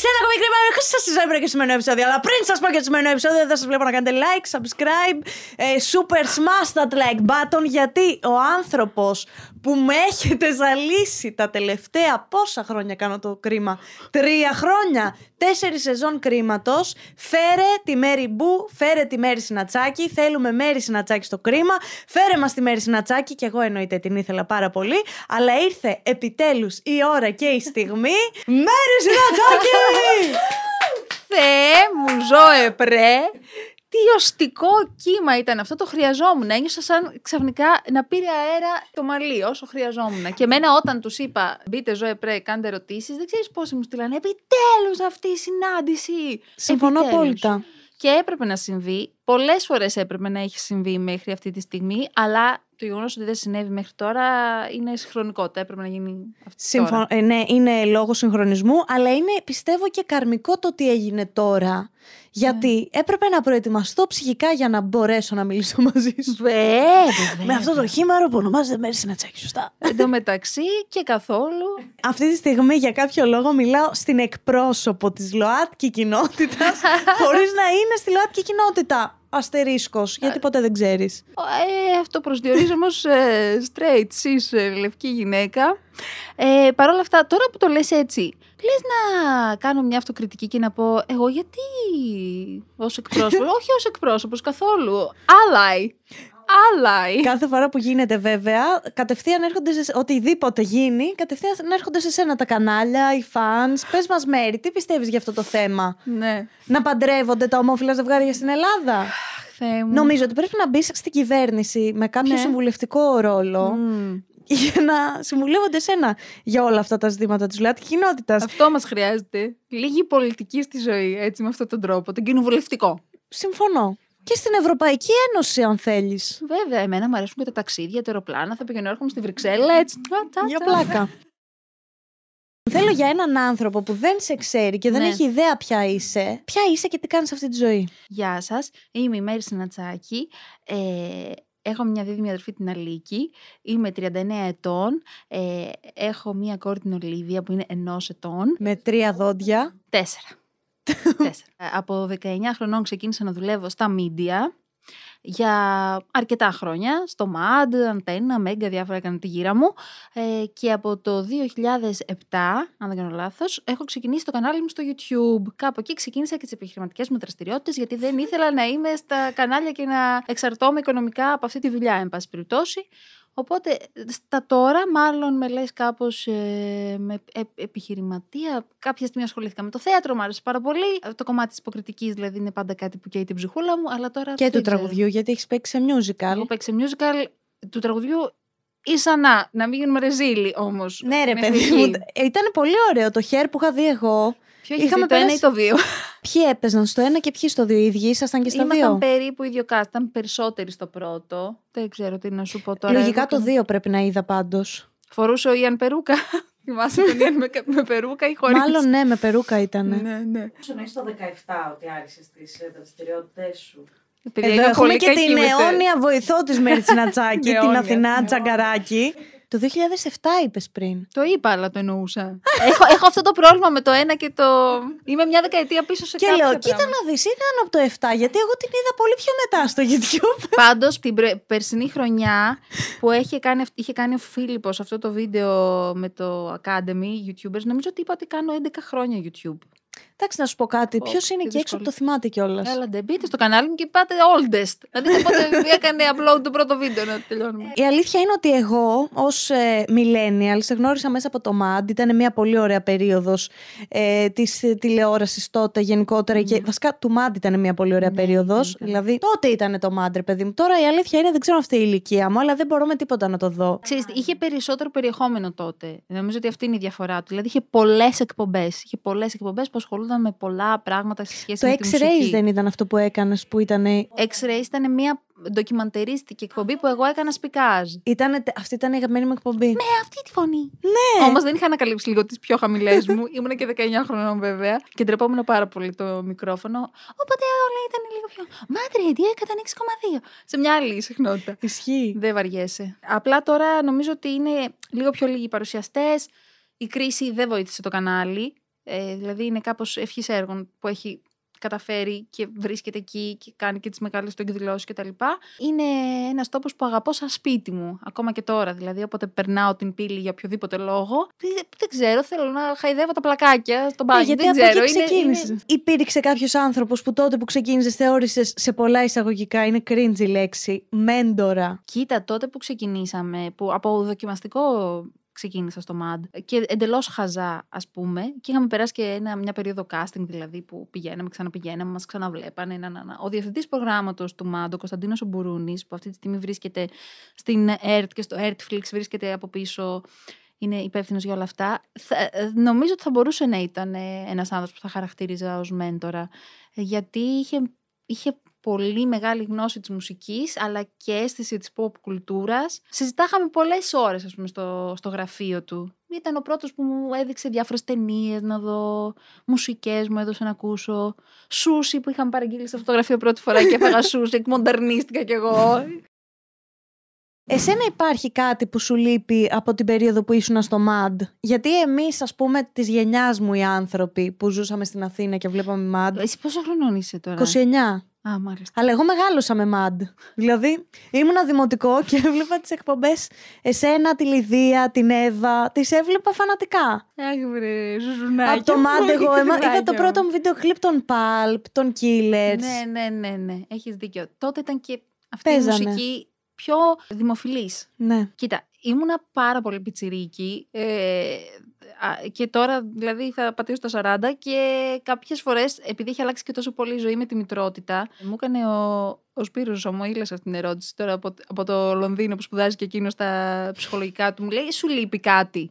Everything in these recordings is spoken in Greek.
σε ένα ακόμη κρίμα. Έχω σας συζήτηση και σημερινό επεισόδιο. Αλλά πριν σας πω και το σημερινό επεισόδιο, θα σας βλέπω να κάνετε like, subscribe, ε, super smash that like button. Γιατί ο άνθρωπος που με έχετε ζαλίσει τα τελευταία πόσα χρόνια κάνω το κρίμα. Τρία χρόνια. Τέσσερις σεζόν κρίματος. Φέρε τη Μέρι Μπού, φέρε τη Μέρι Συνατσάκη. Θέλουμε Μέρι Συνατσάκη στο κρίμα. Φέρε μας τη Μέρι Συνατσάκη. Και εγώ εννοείται την ήθελα πάρα πολύ. Αλλά ήρθε επιτέλους η ώρα και η στιγμή. Μέρι Συνατσάκη! Θεέ μου, ζώε πρέ. Τι οστικό κύμα ήταν αυτό, το χρειαζόμουν. Ένιωσα σαν ξαφνικά να πήρε αέρα το μαλλί όσο χρειαζόμουν. Και εμένα όταν τους είπα, μπείτε ζώε πρέ, κάντε ερωτήσεις, δεν ξέρεις πόσοι μου στείλανε. Επιτέλους αυτή η συνάντηση. Συμφωνώ Επιτέλους. απόλυτα. Και έπρεπε να συμβεί. Πολλές φορές έπρεπε να έχει συμβεί μέχρι αυτή τη στιγμή, αλλά το γεγονός ότι δεν συνέβη μέχρι τώρα είναι συγχρονικότητα. Έπρεπε να γίνει αυτή Συμφω... τώρα. ε, ναι, είναι λόγω συγχρονισμού, αλλά είναι πιστεύω και καρμικό το τι έγινε τώρα. Γιατί έπρεπε να προετοιμαστώ ψυχικά για να μπορέσω να μιλήσω μαζί σου. Βέβαια. Με αυτό το χήμαρο που ονομάζεται Μέρη Συνατσάκη, σωστά. Εν τω μεταξύ και καθόλου. Αυτή τη στιγμή για κάποιο λόγο μιλάω στην εκπρόσωπο της ΛΟΑΤΚΙ κοινότητας χωρίς να είναι στη ΛΟΑΤΚΙ κοινότητα. Αστερίσκος, γιατί ποτέ δεν ξέρεις. Ε, αυτό προσδιορίζω όμως ε, straight, cis, ε, λευκή γυναίκα. Ε, Παρ' όλα αυτά, τώρα που το λες έτσι, λες να κάνω μια αυτοκριτική και να πω εγώ γιατί ως εκπρόσωπος, όχι ως εκπρόσωπος καθόλου, ally, ally. Κάθε φορά που γίνεται βέβαια, κατευθείαν έρχονται σε... οτιδήποτε γίνει, κατευθείαν έρχονται σε σένα τα κανάλια, οι fans. Πες μας Μέρη, τι πιστεύεις για αυτό το θέμα; ναι, Να παντρεύονται τα ομόφυλα ζευγάρια στην Ελλάδα; Θεέ μου. Νομίζω ότι πρέπει να μπεις στην κυβέρνηση με κάποιο Ναι. συμβουλευτικό ρόλο Μμ. για να συμβουλεύονται σένα για όλα αυτά τα ζητήματα της ΛΟΑΤΚΙ κοινότητας. Αυτό μας χρειάζεται. Λίγη πολιτική στη ζωή, έτσι με αυτόν τον τρόπο, τον κοινοβουλευτικό. Συμφωνώ. Και στην Ευρωπαϊκή Ένωση, αν θέλεις. Βέβαια, εμένα μου αρέσουν και τα ταξίδια, τα αεροπλάνα. Θα πηγαίνω έρχομαι στη Βρυξέλλα, έτσι. τσα, τσα, Για τσα. πλάκα. Θέλω για έναν άνθρωπο που δεν σε ξέρει και δεν Ναι. έχει ιδέα ποια είσαι, ποια είσαι και τι κάνεις αυτή τη ζωή. Γεια σας, είμαι η Μέρη Συνατσάκη. Ε, έχω μια δίδυμη αδερφή την Αλίκη. Είμαι 39 ετών. Ε, έχω μια κόρη την Ολίβια που είναι ενός ετών. Με τρία δόντια. Τέσσερα. Τέσσερα. Ε, Από 19 χρονών ξεκίνησα να δουλεύω στα media για αρκετά χρόνια, στο MAD, Αντένα, Μέγκα, διάφορα έκανα τη γύρα μου ε, και από το 2007, αν δεν κάνω λάθος, έχω ξεκινήσει το κανάλι μου στο YouTube. Κάπου εκεί ξεκίνησα και τις επιχειρηματικές μου δραστηριότητες γιατί δεν ήθελα να είμαι στα κανάλια και να εξαρτώμαι οικονομικά από αυτή τη δουλειά, εν πάση περιπτώσει. Οπότε στα τώρα μάλλον με λες κάπως ε, με ε, επιχειρηματία. Κάποια στιγμή ασχολήθηκα με το θέατρο, μου άρεσε πάρα πολύ. Το κομμάτι της υποκριτικής δηλαδή είναι πάντα κάτι που καίει την ψυχούλα μου, αλλά τώρα Και δεν του ξέρω. τραγουδιού, γιατί έχεις παίξει σε musical. Εγώ παίξα musical του τραγουδιού ίσα να, να μην γίνουμε ρεζίλοι όμως. Ναι, ρε μέχρι παιδί εκεί. μου. Ήταν πολύ ωραίο το χέρ που είχα δει εγώ. Ποιο έχεις Είχαμε δει, το ένα ή περάσει- το δύο; Ποιοι έπαιζαν στο ένα και ποιοι στο δύο. Οι ίδιοι ήσασταν και στα Ήμασταν δύο; περίπου ίδιο cast, ήταν περισσότεροι στο πρώτο. Δεν ξέρω τι να σου πω τώρα. Λογικά Εγώ το και- δύο πρέπει να είδα πάντως. Φορούσε ο Ιαν Περούκα. Θυμάσαι τον Ιαν με, με περούκα ή χωρίς; Μάλλον ναι, με περούκα ήταν. Ναι, ναι. Όσο είσαι το 17 ότι άρχισες τις δραστηριότητές σου. Παιδιά, Εδώ είμαι έχουμε πολύ και κακή την με τε- αιώνια βοηθό της Μέρη Τσινατσάκη, την Αιώνια. Αθηνά Τσαγκαράκη. Το 2007 είπες πριν. Το είπα, αλλά το εννοούσα. έχω, έχω αυτό το πρόβλημα με το ένα και το. Είμαι μια δεκαετία πίσω σε Και κάποια λέω, κοίτα πράγματα. να δεις, ήταν από το 7, γιατί εγώ την είδα πολύ πιο μετά στο YouTube. Πάντως την πρε- περσινή χρονιά που είχε κάνει, αυ- είχε κάνει ο Φίλιππος αυτό το βίντεο με το Academy YouTubers, νομίζω ότι είπα ότι κάνω 11 χρόνια YouTube. Εντάξει, να σου πω κάτι. Πω, Ποιος είναι τι εκεί έξω που το δύσκολο. θυμάται κιόλας; Έλατε, μπείτε στο κανάλι μου και πάτε oldest. Να δείτε πότε έκανε upload το πρώτο βίντεο να τελειώνουμε. Η αλήθεια είναι ότι εγώ ως ε, millennial σε γνώρισα μέσα από το MAD. Ήταν μια πολύ ωραία περίοδος ε, της τηλεόρασης τότε γενικότερα. Και βασικά του MAD ήταν μια πολύ ωραία Ναι, περίοδος. ήταν, ήταν. Δηλαδή τότε ήταν το MAD, ρε παιδί μου. Τώρα η αλήθεια είναι δεν ξέρω αυτή η ηλικία μου, αλλά δεν μπορώ με τίποτα να το δω. Ξέρεις, είχε περισσότερο περιεχόμενο τότε. Νομίζω ότι αυτή είναι η διαφορά του. Δηλαδή είχε πολλές εκπομπές. Είχε πολλές εκπομπές που ασχολούνταν με πολλά πράγματα σε σχέση Το με τη X-Rays μουσική. δεν ήταν αυτό που έκανες που ήταν. X-Rays ήταν μια ντοκιμαντερίστικη εκπομπή που εγώ έκανα σπικάζ. Ήτανε, αυτή ήταν η αγαπημένη μου εκπομπή. Με αυτή τη φωνή. Ναι. Όμως δεν είχα ανακαλύψει λίγο τις πιο χαμηλές μου. Ήμουν και 19 χρονών βέβαια. Και ντρεπόμουν πάρα πολύ το μικρόφωνο. Οπότε όλα ήταν λίγο πιο. Μάτρε, τι έκανα 6,2. Σε μια άλλη συχνότητα. Ισχύει. Δεν βαριέσαι. Απλά τώρα νομίζω ότι είναι λίγο πιο λίγοι παρουσιαστές. Η κρίση δεν βοήθησε το κανάλι. Ε, δηλαδή είναι κάπως ευχής έργων που έχει καταφέρει και βρίσκεται εκεί και κάνει και τις μεγάλες του εκδηλώσεις και τα λοιπά. Είναι ένας τόπος που αγαπώ σαν σπίτι μου, ακόμα και τώρα. Δηλαδή, όποτε περνάω την πύλη για οποιοδήποτε λόγο, δεν, δεν ξέρω, θέλω να χαϊδεύω τα πλακάκια στον μπάνιο. Ναι, γιατί δεν από ξέρω. εκεί είναι- ξεκίνησες. είναι- Υπήρξε κάποιος άνθρωπος που τότε που ξεκίνησες θεώρησε σε πολλά εισαγωγικά, είναι cringe η λέξη, μέντορα. Κοίτα, τότε που ξεκινήσαμε, που από δοκιμαστικό ξεκίνησα στο MAD και εντελώς χαζά ας πούμε και είχαμε περάσει και ένα, μια περίοδο casting δηλαδή που πηγαίναμε, ξαναπηγαίναμε, μας ξαναβλέπανε. Να, να, να. Ο διευθυντής προγράμματος του MAD, ο Κωνσταντίνος Ομπορούνης που αυτή τη στιγμή βρίσκεται στην ERT και στο ERTFlix βρίσκεται από πίσω είναι υπεύθυνος για όλα αυτά. Θα, ε, νομίζω ότι θα μπορούσε να ήταν ε, ένας άνθρωπος που θα χαρακτήριζα ως μέντορα ε, γιατί είχε, είχε πολύ μεγάλη γνώση της μουσικής αλλά και αίσθηση της pop κουλτούρας. Συζητάχαμε πολλές ώρες ας πούμε, στο, στο γραφείο του. Ήταν ο πρώτος που μου έδειξε διάφορες ταινίες να δω, μουσικές μου έδωσε να ακούσω, σούσι που είχαμε παραγγείλει σε αυτό το γραφείο πρώτη φορά και έφαγα σούσι, εκμοντερνίστηκα κι εγώ. Εσένα υπάρχει κάτι που σου λείπει από την περίοδο που ήσουν στο MAD. Γιατί εμείς ας πούμε της γενιάς μου οι άνθρωποι που ζούσαμε στην Αθήνα και βλέπαμε MAD. Εσύ πόσο χρονών είσαι τώρα; 29. Α, μάλιστα. Αλλά εγώ μεγάλωσα με MAD. Δηλαδή ήμουνα δημοτικό και έβλεπα τις εκπομπές εσένα, τη Λιδία, την Εύα. Τις έβλεπα φανατικά. Αχ, βρε, ζουζουνάκια. Από το MAD μου, εγώ έμα- είδα το κρυβάκια πρώτο μου. μου βίντεο κλιπ των Pulp, των Killers. Ναι, ναι, ναι, ναι. Έχεις δίκιο. Τότε ήταν και αυτή Παίζανε. η μουσική πιο δημοφιλής. ναι. Κοίτα, ήμουνα πάρα πολύ πιτσιρίκι ε, α, και τώρα δηλαδή θα πατήσω στα 40 και κάποιες φορές επειδή έχει αλλάξει και τόσο πολύ η ζωή με τη μητρότητα μου έκανε ο, ο Σπύρος ο Μοήλας αυτή την ερώτηση τώρα από, από το Λονδίνο που σπουδάζει και εκείνος στα ψυχολογικά του μου λέει σου λείπει κάτι;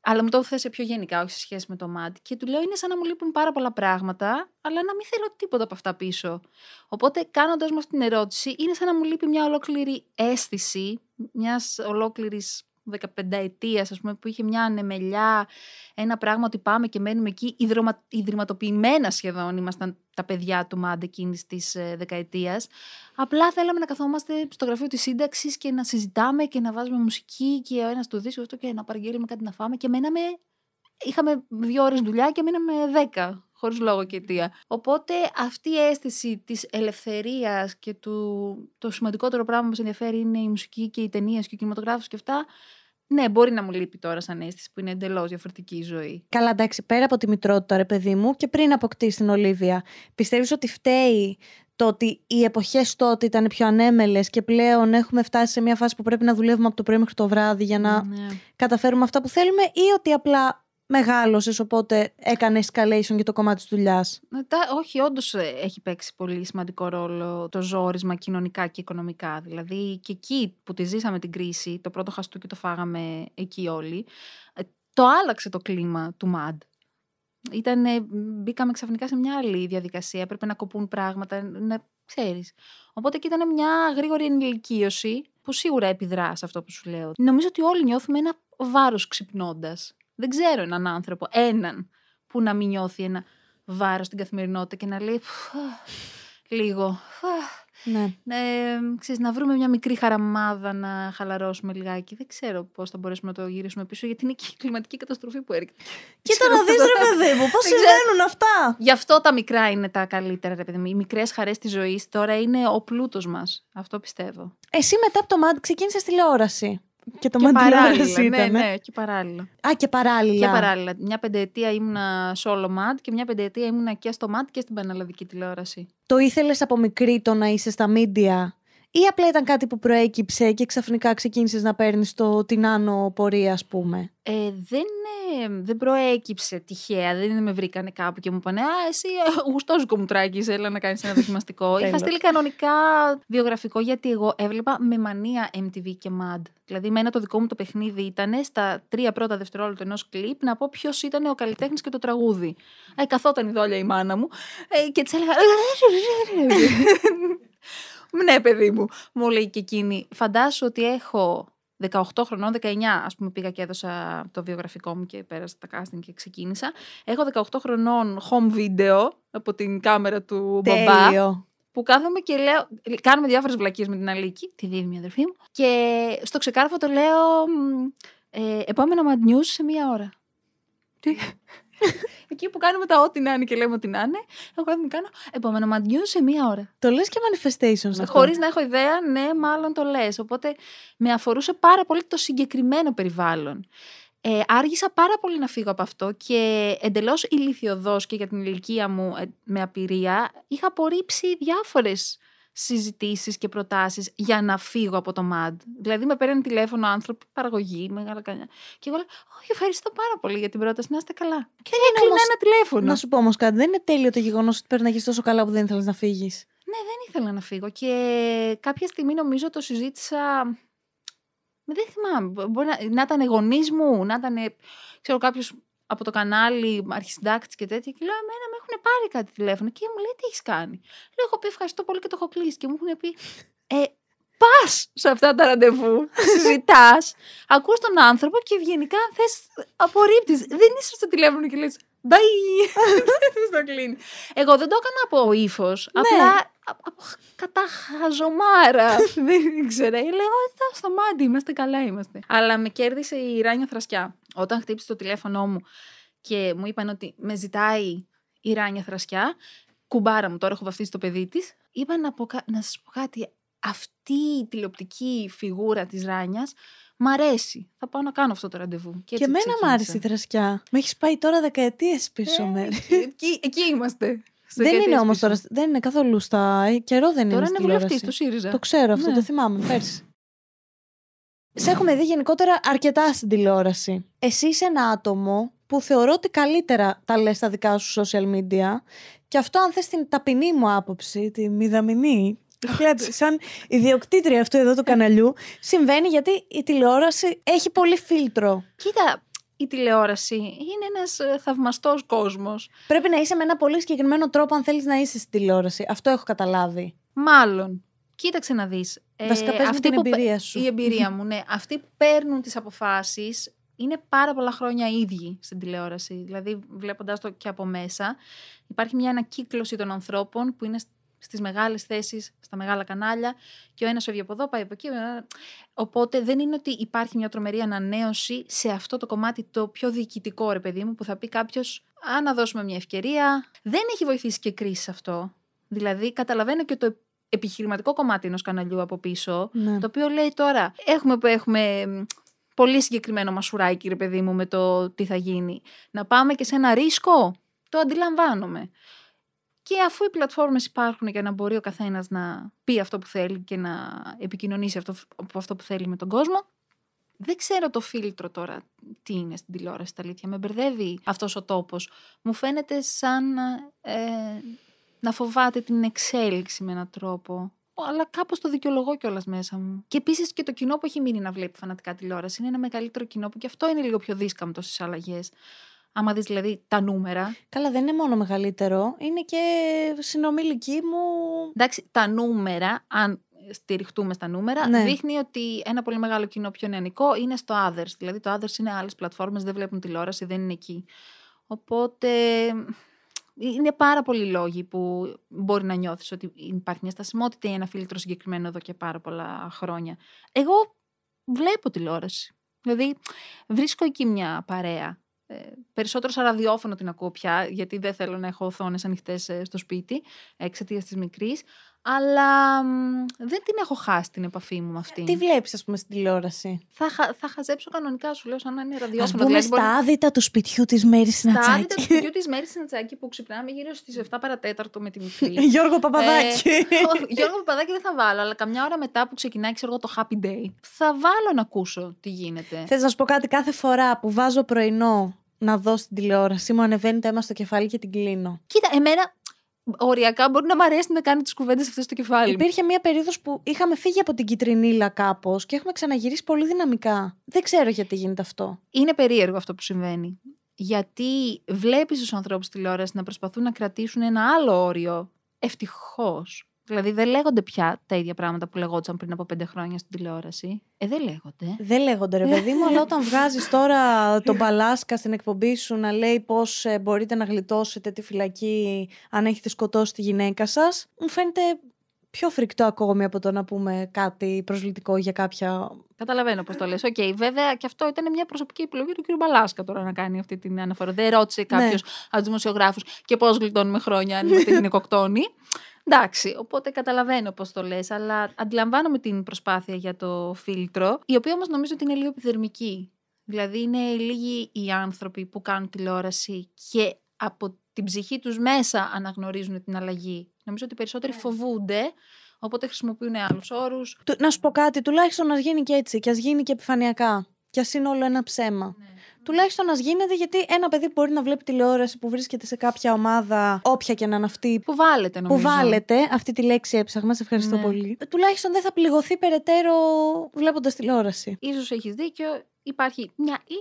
Αλλά μου το έθεσε πιο γενικά, όχι σε σχέση με το μάτι. Και του λέω: Είναι σαν να μου λείπουν πάρα πολλά πράγματα, αλλά να μην θέλω τίποτα από αυτά πίσω. Οπότε, κάνοντας με αυτή την ερώτηση, είναι σαν να μου λείπει μια ολόκληρη αίσθηση μιας ολόκληρης 15 ετία, ας πούμε, που είχε μια ανεμελιά, ένα πράγμα ότι πάμε και μένουμε εκεί. Ιδρωμα... Ιδρυματοποιημένα σχεδόν ήμασταν τα παιδιά του ΜΑΝΤ εκείνης της ε, δεκαετίας. Απλά θέλαμε να καθόμαστε στο γραφείο της σύνταξης και να συζητάμε και να βάζουμε μουσική και ο ένας του δίσκο αυτό και να παραγγέλνουμε κάτι να φάμε και μέναμε. Είχαμε δύο ώρες δουλειά και μείναμε δέκα, χωρίς λόγο και αιτία. Οπότε αυτή η αίσθηση της ελευθερίας και του, το σημαντικότερο πράγμα που μας ενδιαφέρει είναι η μουσική και οι ταινίες και ο κινηματογράφος και αυτά, ναι, μπορεί να μου λείπει τώρα σαν αίσθηση που είναι εντελώς διαφορετική η ζωή. Καλά, εντάξει, πέρα από τη μητρότητα, ρε παιδί μου, και πριν αποκτήσει την Ολίβια, πιστεύεις ότι φταίει το ότι οι εποχές τότε ήταν πιο ανέμελες και πλέον έχουμε φτάσει σε μια φάση που πρέπει να δουλεύουμε από το πρωί μέχρι το βράδυ για να Ναι. καταφέρουμε αυτά που θέλουμε, ή ότι απλά μεγάλωσες, οπότε έκανες escalation και το κομμάτι της δουλειάς. Μετά, όχι, όντως έχει παίξει πολύ σημαντικό ρόλο το ζόρισμα κοινωνικά και οικονομικά. Δηλαδή και εκεί που τη ζήσαμε την κρίση, το πρώτο χαστούκι το φάγαμε εκεί όλοι, ε, το άλλαξε το κλίμα του ΜΑΔ. Ήτανε, μπήκαμε ξαφνικά σε μια άλλη διαδικασία. Έπρεπε να κοπούν πράγματα, να ξέρεις. Οπότε και ήταν μια γρήγορη ενηλικίωση που σίγουρα επιδρά σε αυτό που σου λέω. Νομίζω ότι όλοι νιώθουμε ένα βάρος ξυπνώντας. Δεν ξέρω έναν άνθρωπο, έναν, που να μην νιώθει ένα βάρος στην καθημερινότητα και να λέει «Φου, λίγο. φου, Ναι. ε, ξέρεις, να βρούμε μια μικρή χαραμάδα να χαλαρώσουμε λιγάκι. Δεν ξέρω πώς θα μπορέσουμε να το γυρίσουμε πίσω, γιατί είναι και η κλιματική καταστροφή που έρχεται. Κοίτα Ξέρω να δεις, πώς ρε θα- παιδί μου, πώς Δεν ξέρω. συμβαίνουν αυτά. Γι' αυτό τα μικρά είναι τα καλύτερα, ρε παιδί μου. Οι μικρές χαρές της ζωής τώρα είναι ο πλούτος μας. Αυτό πιστεύω. Εσύ μετά από το MAD ξεκίνησες τηλεόραση. Και το και MAD παράλληλα. τηλεόραση ναι, ήταν. ναι, και παράλληλα. Α, και παράλληλα. Και παράλληλα. Μια πενταετία ήμουνα solo mat και μια πενταετία ήμουνα και στο mat και στην πανελλαδική τηλεόραση. Το ήθελες από μικρή το να είσαι στα μίντια, ή απλά ήταν κάτι που προέκυψε και ξαφνικά ξεκίνησε να παίρνει την άνω πορεία, α πούμε. Ε, δεν, ε, δεν προέκυψε τυχαία, δεν με βρήκανε κάπου και μου είπανε Α, εσύ ε, γουστόζικο μου τράκης, έλα να κάνεις ένα δοκιμαστικό. Είχα Τέλος. στείλει κανονικά βιογραφικό γιατί εγώ έβλεπα με μανία MTV και MAD. Δηλαδή, μένα το δικό μου το παιχνίδι ήταν στα τρία πρώτα δευτερόλεπτα ενό κλιπ να πω ποιο ήταν ο καλλιτέχνη και το τραγούδι. Ε, καθόταν η δόλια η μάνα μου ε, και τη έλεγα. ναι, παιδί μου, μου λέει και εκείνη. Φαντάσου ότι έχω 18 χρονών, 19 ας πούμε πήγα και έδωσα το βιογραφικό μου και πέρασα τα casting και ξεκίνησα. Έχω 18 χρονών home video από την κάμερα του μπαμπά Τέλειο. που κάθομαι και λέω, κάνουμε διάφορες βλακίες με την Αλίκη, τη δίδυμη αδερφή μου και στο ξεκάρφο το λέω μ, ε, επόμενο Mad News σε μία ώρα. Τι, Εκεί που κάνουμε τα ό,τι να είναι και λέμε ότι να είναι, εγώ δεν κάνω. Επόμενο μαντιού σε μία ώρα. Το λες και manifestations αυτό. Χωρίς να έχω ιδέα, ναι, μάλλον το λες. Οπότε με αφορούσε πάρα πολύ το συγκεκριμένο περιβάλλον. Ε, άργησα πάρα πολύ να φύγω από αυτό και εντελώς ηλικιωδώς και για την ηλικία μου ε, με απειρία είχα απορρίψει διάφορες συζητήσεις και προτάσεις για να φύγω από το MAD. Δηλαδή με παίρνουν τηλέφωνο άνθρωποι, παραγωγή, μεγάλα κανιά. Και εγώ λέω, όχι ευχαριστώ πάρα πολύ για την πρόταση, να είστε καλά. Και δεν έκλεινα όμως- ένα τηλέφωνο. Να σου πω όμως κάτι. Δεν είναι τέλειο το γεγονός ότι πέρναγε τόσο καλά που δεν ήθελες να φύγεις. Ναι, δεν ήθελα να φύγω και κάποια στιγμή νομίζω το συζήτησα. Δεν θυμάμαι. Μπορεί να, να ήταν γονείς μου, να ήταν ξέρω, κάποιος από το κανάλι, αρχισυντάκτης και τέτοια. Και λέω: Εμένα με έχουν πάρει κάτι τηλέφωνο και μου λέει: Τι έχεις κάνει. Λέω: Έχω πει ευχαριστώ πολύ και το έχω κλείσει. Και μου έχουν πει: Ε, πας σε αυτά τα ραντεβού, συζητάς, ακούς τον άνθρωπο και ευγενικά, αν θες, απορρίπτεις. Δεν είσαι στο τηλέφωνο και λες: Bye! Δεν το κλείνει. Εγώ δεν το έκανα από ύφος. Απλά α- από χ- κατά χαζομάρα. δεν ήξερα. Λέω: Εδώ στο μάτι, είμαστε καλά είμαστε. Αλλά με κέρδισε η Ράνια Θρασκιά. Όταν χτύπησε το τηλέφωνό μου και μου είπαν ότι με ζητάει η Ράνια Θρασκιά, κουμπάρα μου, τώρα έχω βαφτίσει το παιδί της, είπα να, πω, κα- να σας πω κάτι. Αυτή η τηλεοπτική φιγούρα της Ράνιας μ' αρέσει. Θα πάω να κάνω αυτό το ραντεβού. Και, Και έτσι εμένα μου άρεσε η ξεκίνησα. θρασκιά. Με έχεις πάει τώρα δεκαετίες πίσω Ε, μέρη. εκεί, εκεί είμαστε. Σε Δεν είναι δεκαετίες όμως πίσω. τώρα. Δεν είναι καθόλου στα. ε, Καιρό δεν Τώρα είναι. είναι στη βουλευτής τηλεόραση. του ΣΥΡΙΖΑ. Το ξέρω αυτό, Ναι. το θυμάμαι πέρσι. Σε έχουμε δει γενικότερα αρκετά στην τηλεόραση. Εσύ είσαι ένα άτομο που θεωρώ ότι καλύτερα τα λες στα δικά σου social media και αυτό αν θες την ταπεινή μου άποψη, τη μηδαμινή, βλέπεις, σαν ιδιοκτήτρια αυτού εδώ του καναλιού, συμβαίνει γιατί η τηλεόραση έχει πολύ φίλτρο. Κοίτα, η τηλεόραση είναι ένας ε, θαυμαστός κόσμος. Πρέπει να είσαι με ένα πολύ συγκεκριμένο τρόπο αν θέλεις να είσαι στην τηλεόραση. Αυτό έχω καταλάβει. Μάλλον. Κοίταξε να δεις. Ε, Βασικά πες μου αυτοί την που πε- εμπειρία σου. Η εμπειρία μου, ναι. Αυτοί που παίρνουν τις αποφάσεις είναι πάρα πολλά χρόνια ίδιοι στην τηλεόραση. Δηλαδή, βλέποντας το και από μέσα, υπάρχει μια ανακύκλωση των ανθρώπων που είναι στις μεγάλες θέσεις, στα μεγάλα κανάλια και ο ένας φεύγει από εδώ, πάει από εκεί. ε, Οπότε δεν είναι ότι υπάρχει μια τρομερή ανανέωση σε αυτό το κομμάτι το πιο διοικητικό, ρε παιδί μου, που θα πει κάποιος, Α, να δώσουμε μια ευκαιρία. Δεν έχει βοηθήσει και κρίση αυτό. Δηλαδή, καταλαβαίνω και το επιχειρηματικό κομμάτι ενός καναλιού από πίσω, Ναι. το οποίο λέει τώρα, έχουμε που έχουμε μ, πολύ συγκεκριμένο μασουράκι, ρε παιδί μου, με το τι θα γίνει. Να πάμε και σε ένα ρίσκο, το αντιλαμβάνομαι. Και αφού οι πλατφόρμες υπάρχουν για να μπορεί ο καθένας να πει αυτό που θέλει και να επικοινωνήσει αυτό, από αυτό που θέλει με τον κόσμο, δεν ξέρω το φίλτρο τώρα τι είναι στην τηλεόραση, τα αλήθεια. Με μπερδεύει αυτός ο τόπος. Μου φαίνεται σαν ε, να φοβάται την εξέλιξη με έναν τρόπο. Αλλά κάπως το δικαιολογώ κιόλας μέσα μου. Και επίσης και το κοινό που έχει μείνει να βλέπει φανατικά τηλεόραση είναι ένα μεγαλύτερο κοινό που και αυτό είναι λίγο πιο δίσκαμπτο στι αλλαγές. Άμα δεις δηλαδή τα νούμερα. Καλά, δεν είναι μόνο μεγαλύτερο, είναι και συνομιλική μου. Εντάξει, τα νούμερα, αν στηριχτούμε στα νούμερα, Ναι. δείχνει ότι ένα πολύ μεγάλο κοινό πιο νεανικό είναι στο Others. Δηλαδή το Others είναι άλλες πλατφόρμες, δεν βλέπουν τηλεόραση, δεν είναι εκεί. Οπότε είναι πάρα πολλοί λόγοι που μπορεί να νιώθεις ότι υπάρχει μια στασιμότητα ή ένα φίλτρο συγκεκριμένο εδώ και πάρα πολλά χρόνια. Εγώ βλέπω τηλεόραση. Δηλαδή βρίσκω εκεί μια παρέα. Ε, περισσότερο σαν ραδιόφωνο την ακούω πια, γιατί δεν θέλω να έχω οθόνες ανοιχτές στο σπίτι εξαιτίας της μικρής. Αλλά μ, δεν την έχω χάσει την επαφή μου με αυτήν. Τι βλέπεις, ας πούμε, στην τηλεόραση; Θα, χα- θα χαζέψω κανονικά, σου λέω, σαν να είναι Α ραδιόφωνο. πούμε δηλαδή, μπορεί- στα άδυτα του σπιτιού της Μέρης στα άδυτα του Συνατσάκη. σπιτιού της Μέρης Συνατσάκη που ξυπνάμε γύρω στις 7 παρατέταρτο με τη μικρή. Γιώργο Παπαδάκη. Ε, όχι, Γιώργο Παπαδάκη δεν θα βάλω, αλλά καμιά ώρα μετά που ξεκινάει, ξέρω εγώ, το Happy Day, θα βάλω να ακούσω τι γίνεται. Θες να σου πω κάτι, κάθε φορά που βάζω πρωινό να δω στην τηλεόραση, μου ανεβαίνει το αίμα στο κεφάλι και την κλείνω. Κοίτα, εμένα οριακά μπορεί να μ' αρέσει να κάνει τις κουβέντες αυτές στο κεφάλι μου. Υπήρχε μια περίοδος που είχαμε φύγει από την κυτρινίλα κάπως και έχουμε ξαναγυρίσει πολύ δυναμικά. Δεν ξέρω γιατί γίνεται αυτό. Είναι περίεργο αυτό που συμβαίνει. Γιατί βλέπεις τους ανθρώπους στη τηλεόραση να προσπαθούν να κρατήσουν ένα άλλο όριο. Ευτυχώς. Δηλαδή δεν λέγονται πια τα ίδια πράγματα που λεγόντουσαν πριν από πέντε χρόνια στην τηλεόραση. Ε, δεν λέγονται. Δεν λέγονται ρε παιδί μου, αλλά όταν βγάζεις τώρα τον Μπαλάσκα στην εκπομπή σου να λέει πώς ε, μπορείτε να γλιτώσετε τη φυλακή αν έχετε σκοτώσει τη γυναίκα σας, μου φαίνεται πιο φρικτό ακόμη από το να πούμε κάτι προσβλητικό για κάποια. Καταλαβαίνω πώς το λες. Οκ, βέβαια και αυτό ήταν μια προσωπική επιλογή του κ. Μπαλάσκα τώρα να κάνει αυτή την αναφορά. Δεν ρώτησε κάποιος Ναι. από τους δημοσιογράφους και πώς γλιτώνουμε χρόνια αν είμαστε γυναικοκτόνοι. Εντάξει, οπότε καταλαβαίνω πώς το λες, αλλά αντιλαμβάνομαι την προσπάθεια για το φίλτρο, η οποία όμως νομίζω ότι είναι λίγο επιδερμική. Δηλαδή είναι λίγοι οι άνθρωποι που κάνουν τηλεόραση και από την ψυχή τους μέσα αναγνωρίζουν την αλλαγή. Νομίζω ότι οι περισσότεροι φοβούνται, οπότε χρησιμοποιούν άλλους όρους. Του- Να σου πω κάτι, τουλάχιστον α γίνει και έτσι, και ας γίνει και επιφανειακά. Κι ας είναι όλο ένα ψέμα. Τουλάχιστον ας γίνεται γιατί ένα παιδί που μπορεί να βλέπει τηλεόραση που βρίσκεται σε κάποια ομάδα, όποια και να είναι αυτή, Που βάλετε νομίζω. που βάλετε, αυτή τη λέξη έψαχμα, σε ευχαριστώ Ναι. πολύ. Τουλάχιστον δεν θα πληγωθεί περαιτέρω βλέποντας τηλεόραση. Ίσως έχεις δίκιο, υπάρχει μια ή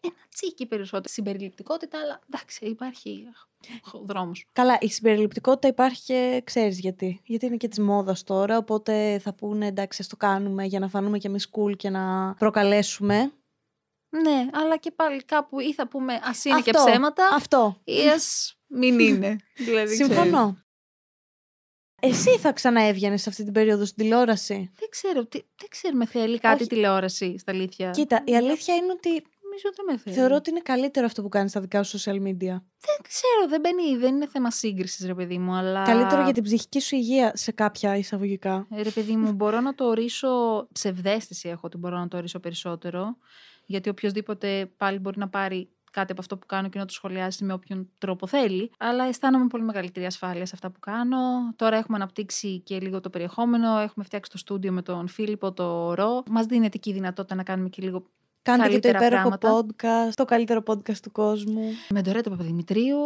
ένα τσίκι περισσότερο συμπεριληπτικότητα, αλλά εντάξει, υπάρχει δρόμος. Καλά, η συμπεριληπτικότητα υπάρχει και ξέρεις γιατί. Γιατί είναι και της μόδας τώρα. Οπότε θα πούνε εντάξει, ας το κάνουμε για να φανούμε κι εμείς cool και να προκαλέσουμε. Ναι, αλλά και πάλι κάπου ή θα πούμε ας είναι και Αυτό, ψέματα Αυτό. ή ας μην είναι. δηλαδή, ξέρεις. Συμφωνώ. Εσύ θα ξαναέβγαινες σε αυτή την περίοδο στην τηλεόραση; Δεν ξέρω, τι, δεν ξέρω με θέλει κάτι Όχι. τηλεόραση στα αλήθεια. Κοίτα, η αλήθεια είναι ότι Νομίζω δεν με θέλει. θεωρώ ότι είναι καλύτερο αυτό που κάνεις στα δικά σου social media. Δεν ξέρω, δεν μπαίνει, δεν είναι θέμα σύγκρισης, ρε παιδί μου, αλλά. Καλύτερο για την ψυχική σου υγεία σε κάποια εισαγωγικά. Ε, Ρε παιδί μου, μπορώ να το ορίσω. Ψευδέστηση έχω ότι μπορώ να το ορίσω περισσότερο. Γιατί οποιοδήποτε πάλι μπορεί να πάρει κάτι από αυτό που κάνω και να το σχολιάσει με όποιον τρόπο θέλει. Αλλά αισθάνομαι πολύ μεγαλύτερη ασφάλεια σε αυτά που κάνω. Τώρα έχουμε αναπτύξει και λίγο το περιεχόμενο. Έχουμε φτιάξει το στούντιο με τον Φίλιππο, το Ρο. Μας δίνεται και η δυνατότητα να κάνουμε και λίγο. Κάντε και το Καλύτερα υπέροχο πράγματα. podcast, το καλύτερο podcast του κόσμου. Με τον Ρέτο Παπαδημητρίου,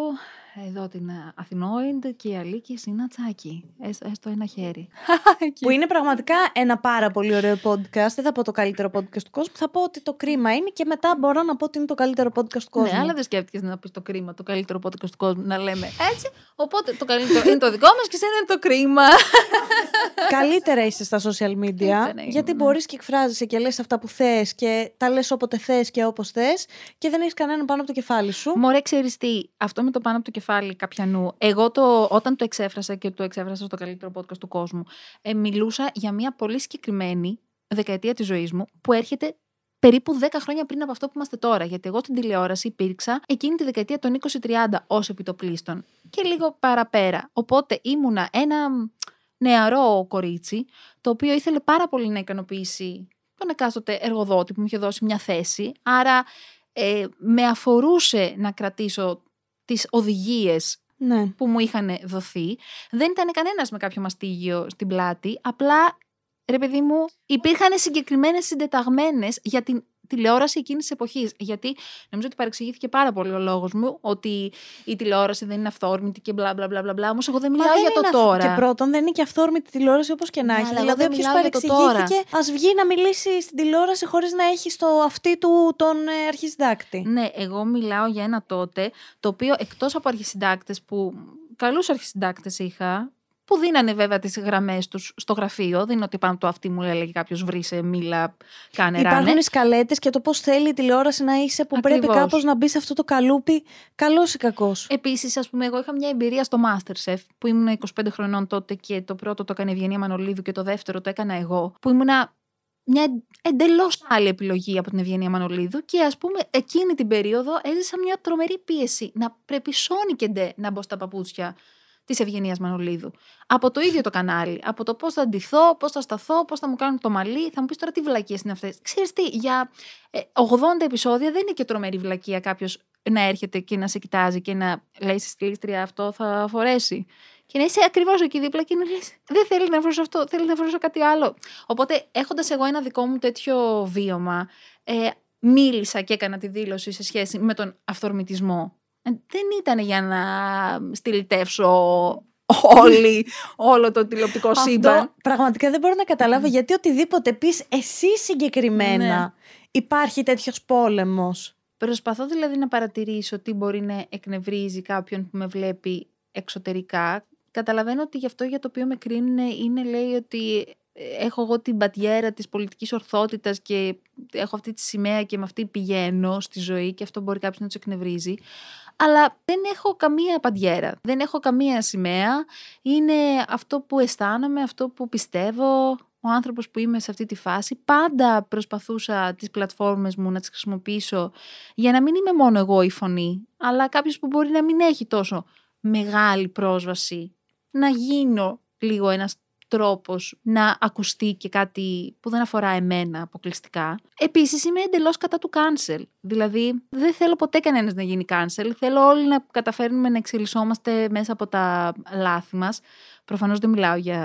εδώ την Αθηνόιντ και η Αλίκη Συνατσάκη. Έστω, έστω ένα χέρι. Που είναι πραγματικά ένα πάρα πολύ ωραίο podcast. Δεν θα πω το καλύτερο podcast του κόσμου, θα πω ότι το κρίμα είναι και μετά μπορώ να πω ότι είναι το καλύτερο podcast του κόσμου. Ναι, αλλά δεν σκέφτηκες να πεις το κρίμα, το καλύτερο podcast του κόσμου, να λέμε έτσι. Οπότε το καλύτερο είναι το δικό μας και εσένα είναι το κρίμα. Καλύτερα είσαι στα social media, Καλύτερα είμαι, γιατί ναι. μπορείς και εκφράζεσαι και λες αυτά που θες και τα λες όποτε θες και όπως θες και δεν έχεις κανέναν πάνω από το κεφάλι σου. Μωρέ, ξέρεις τι, αυτό με το πάνω από το κεφάλι καπιανού, εγώ το, όταν το εξέφρασα και το εξέφρασα στο καλύτερο podcast του κόσμου, ε, μιλούσα για μια πολύ συγκεκριμένη δεκαετία της ζωής μου που έρχεται περίπου 10 χρόνια πριν από αυτό που είμαστε τώρα. Γιατί εγώ στην τηλεόραση υπήρξα εκείνη τη δεκαετία των 20-30 ως επιτοπλίστων και λίγο παραπέρα. Οπότε ήμουνα ένα νεαρό κορίτσι, το οποίο ήθελε πάρα πολύ να ικανοποιήσει τον εκάστοτε εργοδότη που μου είχε δώσει μια θέση. Άρα ε, με αφορούσε να κρατήσω τις οδηγίες Ναι. που μου είχαν δοθεί. Δεν ήταν κανένας με κάποιο μαστίγιο στην πλάτη, απλά, ρε παιδί μου, υπήρχαν συγκεκριμένες συντεταγμένες για την τηλεόραση εκείνης της εποχής. Γιατί νομίζω ότι παρεξηγήθηκε πάρα πολύ ο λόγος μου ότι η τηλεόραση δεν είναι αυθόρμητη και μπλα μπλα μπλα μπλα. μπλα. Όμως εγώ δεν Μα μιλάω δεν για το είναι αυ- τώρα. Και πρώτον, δεν είναι και αυθόρμητη τηλεόραση όπως και να Ναι, έχει. αλλά εγώ Δηλαδή, δεν όποιος μιλάω για το τώρα. παρεξηγήθηκε, ας βγει να μιλήσει στην τηλεόραση χωρίς να έχει στο αυτί του τον ε, αρχισυντάκτη. Ναι, εγώ μιλάω για ένα τότε, το οποίο εκτός από αρχισυντάκτες που καλούς αρχισυντάκτες είχα, που δίνανε βέβαια τις γραμμές τους στο γραφείο, δεν είναι ότι πάνω από το αυτί μου έλεγε κάποιος βρίσκε, μίλα, κάνε ράνε. Υπάρχουν οι σκαλέτες και το πώς θέλει η τηλεόραση να είσαι, που πρέπει Ακριβώς. κάπως να μπει σε αυτό το καλούπι, καλός ή κακός. Επίσης, ας πούμε, εγώ είχα μια εμπειρία στο Masterchef που ήμουν 25 χρονών τότε και το πρώτο το έκανε η Ευγενία Μανολίδου και το δεύτερο το έκανα εγώ. Που ήμουνα μια εντελώς άλλη επιλογή από την Ευγενία Μανολίδου και ας πούμε εκείνη την περίοδο έζησα μια τρομερή πίεση να πρέπει σώνικεντε να μπω στα παπούτσια της Ευγενίας Μανολίδου. Από το ίδιο το κανάλι. Από το πώς θα ντυθώ, πώς θα σταθώ, πώς θα μου κάνουν το μαλλί. Θα μου πεις τώρα τι βλακίες είναι αυτές. Ξέρεις τι, για ε, 80 επεισόδια δεν είναι και τρομερή βλακεία κάποιος να έρχεται και να σε κοιτάζει και να λέει στη στυλίστρια αυτό θα φορέσει. Και να είσαι ακριβώς εκεί δίπλα και να λες: Δεν θέλει να φορέσω αυτό, θέλει να φορέσω κάτι άλλο. Οπότε, έχοντας εγώ ένα δικό μου τέτοιο βίωμα, ε, μίλησα και έκανα τη δήλωση σε σχέση με τον αυθορμητισμό. Ε, δεν ήταν για να στυλιτεύσω όλη, όλο το τηλεοπτικό σύμπαν. Αυτό πραγματικά δεν μπορώ να καταλάβω γιατί οτιδήποτε πεις εσύ συγκεκριμένα Ναι. υπάρχει τέτοιος πόλεμος. Προσπαθώ δηλαδή να παρατηρήσω τι μπορεί να εκνευρίζει κάποιον που με βλέπει εξωτερικά. Καταλαβαίνω ότι γι' αυτό για το οποίο με κρίνουν είναι λέει ότι έχω εγώ την πατιέρα της πολιτικής ορθότητας και έχω αυτή τη σημαία και με αυτή πηγαίνω στη ζωή και αυτό μπορεί κάποιος να τους εκνευρίζει. Αλλά δεν έχω καμία παντιέρα, δεν έχω καμία σημαία. Είναι αυτό που αισθάνομαι, αυτό που πιστεύω, ο άνθρωπος που είμαι σε αυτή τη φάση. Πάντα προσπαθούσα τις πλατφόρμες μου να τις χρησιμοποιήσω για να μην είμαι μόνο εγώ η φωνή, αλλά κάποιος που μπορεί να μην έχει τόσο μεγάλη πρόσβαση, να γίνω λίγο ένας τρόπος να ακουστεί και κάτι που δεν αφορά εμένα αποκλειστικά. Επίσης είμαι εντελώς κατά του cancel. Δηλαδή δεν θέλω ποτέ κανένας να γίνει cancel. Θέλω όλοι να καταφέρνουμε να εξελισσόμαστε μέσα από τα λάθη μας. Προφανώς δεν μιλάω για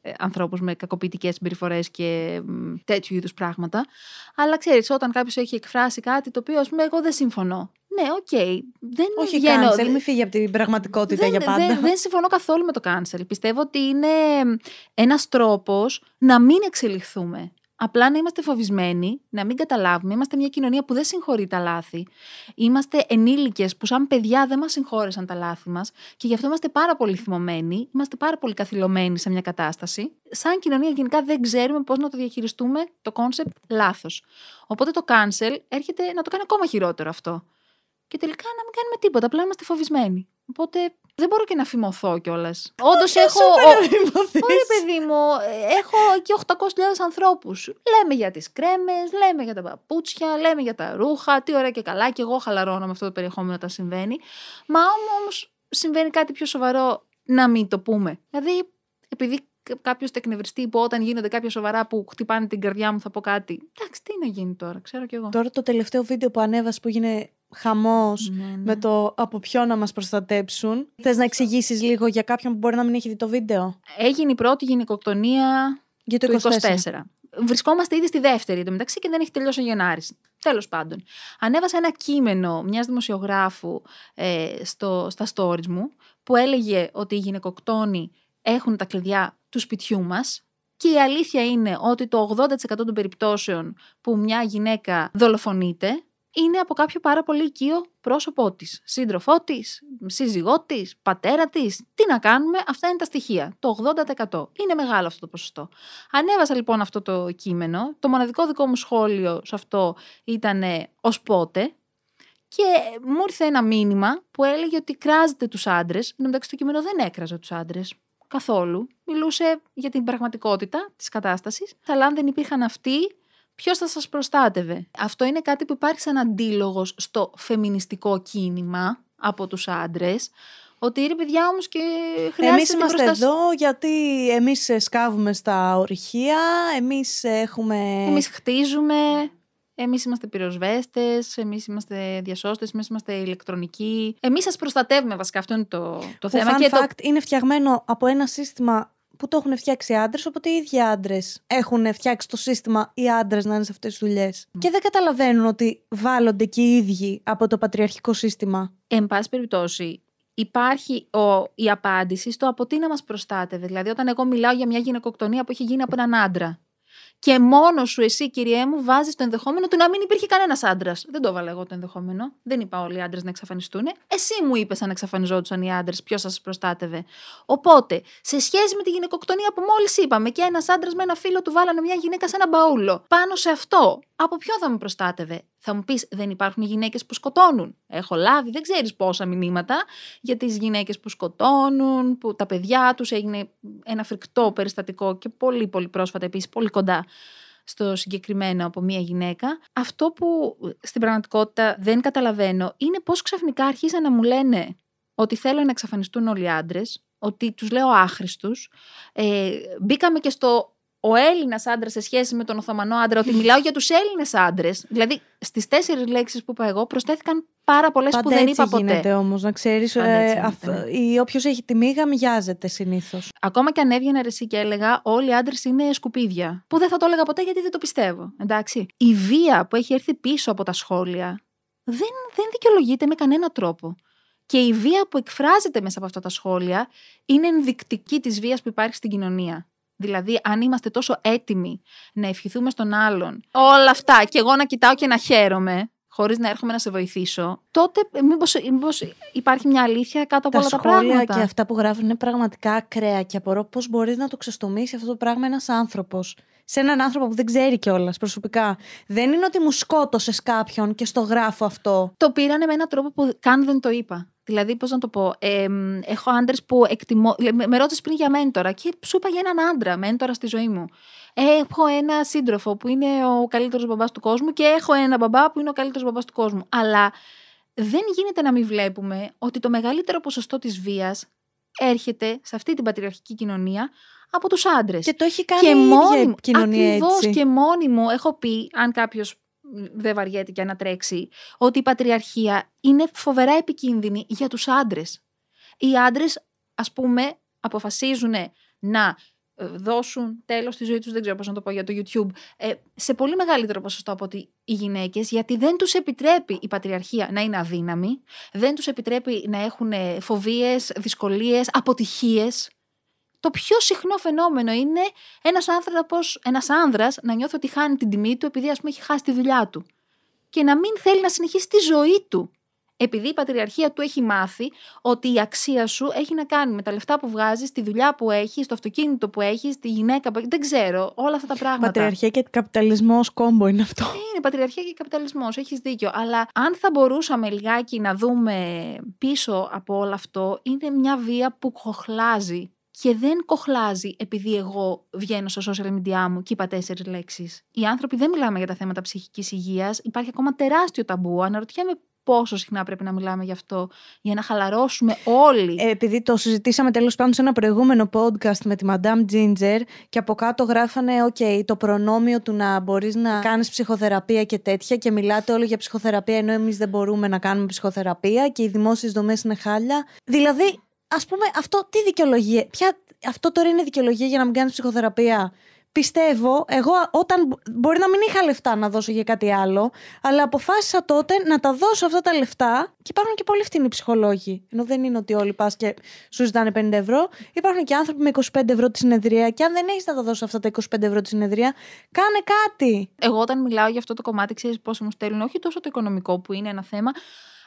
ε, ανθρώπους με κακοποιητικές συμπεριφορές και τέτοιου είδους πράγματα. Αλλά ξέρεις, όταν κάποιος έχει εκφράσει κάτι το οποίο, ας πούμε, εγώ δεν συμφωνώ. Ναι, OK. Okay. Δεν Όχι βγαίνω, cancel, μην φύγει από την πραγματικότητα δεν, για πάντα. Δεν, δεν συμφωνώ καθόλου με το cancel. Πιστεύω ότι είναι ένας τρόπος να μην εξελιχθούμε. Απλά να είμαστε φοβισμένοι, να μην καταλάβουμε. Είμαστε μια κοινωνία που δεν συγχωρεί τα λάθη. Είμαστε ενήλικες που, σαν παιδιά, δεν μας συγχώρεσαν τα λάθη μας και γι' αυτό είμαστε πάρα πολύ θυμωμένοι, είμαστε πάρα πολύ καθυλωμένοι σε μια κατάσταση. Σαν κοινωνία, γενικά δεν ξέρουμε πώς να το διαχειριστούμε το κόνσεπτ λάθος. Οπότε το cancel έρχεται να το κάνει ακόμα χειρότερο αυτό και τελικά να μην κάνουμε τίποτα. Απλά είμαστε φοβισμένοι. Οπότε δεν μπορώ και να φημωθώ κιόλας. Όντως έχω. Ωραία, παιδί μου, έχω εκεί 800.000 ανθρώπους. Λέμε για τις κρέμες, λέμε για τα παπούτσια, λέμε για τα ρούχα. Τι ωραία και καλά. Και εγώ χαλαρώνω με αυτό το περιεχόμενο όταν συμβαίνει. Μα όμως συμβαίνει κάτι πιο σοβαρό να μην το πούμε. Δηλαδή, επειδή κάποιος τεκνευριστή που όταν γίνονται κάποια σοβαρά που χτυπάνε την καρδιά μου θα πω κάτι. Εντάξει, τι να γίνει τώρα, ξέρω κι εγώ. Τώρα το τελευταίο βίντεο που ανέβασε που έγινε χαμός Ναι, ναι. με το από ποιο να μας προστατέψουν. Θες να εξηγήσεις λίγο για κάποιον που μπορεί να μην έχει δει το βίντεο; Έγινε η πρώτη γυναικοκτονία Για το του 24. 24. Βρισκόμαστε ήδη στη δεύτερη εντωμεταξύ και δεν έχει τελειώσει ο Γενάρης. Τέλος πάντων. Ανέβασα ένα κείμενο μιας δημοσιογράφου ε, στο, στα stories μου που έλεγε ότι οι γυναικοκτόνοι έχουν τα κλειδιά του σπιτιού μας. Και η αλήθεια είναι ότι το 80% των περιπτώσεων που μια γυναίκα δολοφονείται είναι από κάποιο πάρα πολύ οικείο πρόσωπό της. Σύντροφό της, σύζυγό της, πατέρα της. Τι να κάνουμε, αυτά είναι τα στοιχεία. Το 80%. Είναι μεγάλο αυτό το ποσοστό. Ανέβασα λοιπόν αυτό το κείμενο. Το μοναδικό δικό μου σχόλιο σε αυτό ήταν ως πότε. Και μου ήρθε ένα μήνυμα που έλεγε ότι κράζετε τους άντρες. Εν τω μεταξύ το κείμενο δεν έκραζε τους άντρες. Καθόλου. Μιλούσε για την πραγματικότητα της κατάστασης. Αλλά αν δεν υπήρχαν αυτοί, ποιος θα σας προστάτευε; Αυτό είναι κάτι που υπάρχει σαν αντίλογος στο φεμινιστικό κίνημα από τους άντρες. Ότι ρε παιδιά όμως και χρειάζεται. Εμείς την είμαστε προστασία. εδώ γιατί εμείς σκάβουμε στα ορυχεία, εμείς έχουμε. Εμείς χτίζουμε. Εμείς είμαστε πυροσβέστες, εμείς είμαστε διασώστες, εμείς είμαστε ηλεκτρονικοί. Εμείς σας προστατεύουμε, βασικά. Αυτό είναι το, το Που θέμα. fun και το, fact είναι φτιαγμένο από ένα σύστημα που το έχουν φτιάξει άντρες, οπότε οι ίδιοι άντρες έχουν φτιάξει το σύστημα οι άντρες να είναι σε αυτές τις δουλειές. Και δεν καταλαβαίνουν ότι βάλλονται και οι ίδιοι από το πατριαρχικό σύστημα. Εν πάση περιπτώσει, υπάρχει ο, η απάντηση στο από τι να μας προστάτευε. Δηλαδή, όταν εγώ μιλάω για μια γυναικοκτονία που έχει γίνει από έναν άντρα. Και μόνο σου, εσύ, κυριέ μου, βάζεις το ενδεχόμενο του να μην υπήρχε κανένας άντρας. Δεν το έβαλα εγώ το ενδεχόμενο. Δεν είπα όλοι οι άντρες να εξαφανιστούν. Εσύ μου είπες αν εξαφανιζόντουσαν οι άντρες, ποιος σας προστάτευε. Οπότε, σε σχέση με τη γυναικοκτονία που μόλις είπαμε, και ένας άντρας με ένα φίλο του βάλανε μια γυναίκα σε ένα μπαούλο. Πάνω σε αυτό, από ποιον θα με προστάτευε; Θα μου πεις, δεν υπάρχουν γυναίκες που σκοτώνουν. Έχω λάβει, δεν ξέρεις πόσα μηνύματα για τις γυναίκες που σκοτώνουν, που τα παιδιά τους έγινε ένα φρικτό περιστατικό και πολύ πολύ πρόσφατα επίσης, πολύ κοντά στο συγκεκριμένο από μία γυναίκα. Αυτό που στην πραγματικότητα δεν καταλαβαίνω είναι πώς ξαφνικά αρχίσαν να μου λένε ότι θέλω να εξαφανιστούν όλοι οι άντρες, ότι τους λέω άχρηστους. Ε, μπήκαμε και στο ο Έλληνας άντρας σε σχέση με τον Οθωμανό άντρα, ότι μιλάω για τους Έλληνες άντρες. Δηλαδή, στις τέσσερις λέξεις που είπα εγώ, προσθέθηκαν πάρα πολλές που Πάντα δεν έτσι είπα ποτέ. γίνεται όμως, να ξέρεις. Πάντα έτσι Ε, γίνεται, ναι. Όποιος έχει τη μίγα, μοιάζεται συνήθως. Ακόμα και αν έβγαινα ρε εσύ και έλεγα όλοι οι άντρες είναι σκουπίδια. Που δεν θα το έλεγα ποτέ γιατί δεν το πιστεύω. Εντάξει. Η βία που έχει έρθει πίσω από τα σχόλια δεν, δεν δικαιολογείται με κανένα τρόπο. Και η βία που εκφράζεται μέσα από αυτά τα σχόλια είναι ενδεικτική της βίας που υπάρχει στην κοινωνία. Δηλαδή, αν είμαστε τόσο έτοιμοι να ευχηθούμε στον άλλον όλα αυτά και εγώ να κοιτάω και να χαίρομαι, χωρίς να έρχομαι να σε βοηθήσω, τότε μήπως υπάρχει μια αλήθεια κάτω από Τα όλα τα σχόλια πράγματα. και αυτά που γράφουν είναι πραγματικά ακραία και απορώ πώς μπορείς να το ξεστομίσει αυτό το πράγμα ένας άνθρωπος. Σε έναν άνθρωπο που δεν ξέρει κιόλας προσωπικά. Δεν είναι ότι μου σκότωσες κάποιον και στο γράφω αυτό. Το πήρανε με έναν τρόπο που καν δεν το είπα. Δηλαδή, πώς να το πω, ε, μ, έχω άντρες που εκτιμώ. λέ- Με, με ρώτησες πριν για μέντορα και σου είπα για έναν άντρα, μέντορα στη ζωή μου. Έχω ένα σύντροφο που είναι ο καλύτερος μπαμπάς του κόσμου και έχω ένα μπαμπά που είναι ο καλύτερος μπαμπάς του κόσμου. Αλλά δεν γίνεται να μην βλέπουμε ότι το μεγαλύτερο ποσοστό της βίας έρχεται σε αυτή την πατριαρχική κοινωνία από τους άντρες. Και το έχει κάνει Και η ίδια μόνη η μου, κοινωνία ακριβώς έτσι. και μόνη μου έχω πει, αν κάποιος δεν βαριέται και ανατρέξει, ότι η πατριαρχία είναι φοβερά επικίνδυνη για τους άντρες. Οι άντρες, ας πούμε, αποφασίζουν να ε, δώσουν τέλος στη ζωή τους, δεν ξέρω πώς να το πω για το YouTube, ε, σε πολύ μεγαλύτερο ποσοστό από ότι οι γυναίκες, γιατί δεν τους επιτρέπει η πατριαρχία να είναι αδύναμη, δεν τους επιτρέπει να έχουν ε, φοβίες, δυσκολίες, αποτυχίες. Το πιο συχνό φαινόμενο είναι ένας, άνθρωπος, ένας άνδρας να νιώθει ότι χάνει την τιμή του επειδή ας πούμε έχει χάσει τη δουλειά του και να μην θέλει να συνεχίσει τη ζωή του. Επειδή η πατριαρχία του έχει μάθει ότι η αξία σου έχει να κάνει με τα λεφτά που βγάζεις, τη δουλειά που έχεις, το αυτοκίνητο που έχεις, τη γυναίκα που έχεις, δεν ξέρω, όλα αυτά τα πράγματα. Πατριαρχία και καπιταλισμός κόμπο είναι αυτό. Είναι πατριαρχία και καπιταλισμός, έχεις δίκιο. Αλλά αν θα μπορούσαμε λιγάκι να δούμε πίσω από όλο αυτό, είναι μια βία που κοχλάζει. Και δεν κοχλάζει επειδή εγώ βγαίνω στο social media μου και είπα τέσσερις λέξεις. Οι άνθρωποι δεν μιλάμε για τα θέματα ψυχικής υγείας. Υπάρχει ακόμα τεράστιο ταμπού. Αναρωτιέμαι πόσο συχνά πρέπει να μιλάμε γι' αυτό για να χαλαρώσουμε όλοι. Ε, επειδή το συζητήσαμε τέλος πάντων σε ένα προηγούμενο podcast με τη Madame Ginger και από κάτω γράφανε ok, το προνόμιο του να μπορείς να κάνεις ψυχοθεραπεία και τέτοια και μιλάτε όλοι για ψυχοθεραπεία ενώ εμείς δεν μπορούμε να κάνουμε ψυχοθεραπεία και οι δημόσιες δομές είναι χάλια. Δηλαδή, ας πούμε, αυτό τι δικαιολογία, ποια, αυτό τώρα είναι δικαιολογία για να μην κάνεις ψυχοθεραπεία; Πιστεύω, εγώ όταν μπορεί να μην είχα λεφτά να δώσω για κάτι άλλο, αλλά αποφάσισα τότε να τα δώσω αυτά τα λεφτά και υπάρχουν και πολύ φτηνοί ψυχολόγοι. Ενώ δεν είναι ότι όλοι πας και σου ζητάνε 50 ευρώ. Υπάρχουν και άνθρωποι με 25 ευρώ τη συνεδρία. Και αν δεν έχεις να τα δώσω αυτά τα 25 ευρώ τη συνεδρία, κάνε κάτι. Εγώ όταν μιλάω για αυτό το κομμάτι, ξέρεις πόσο μου στέλνουν, όχι τόσο το οικονομικό που είναι ένα θέμα,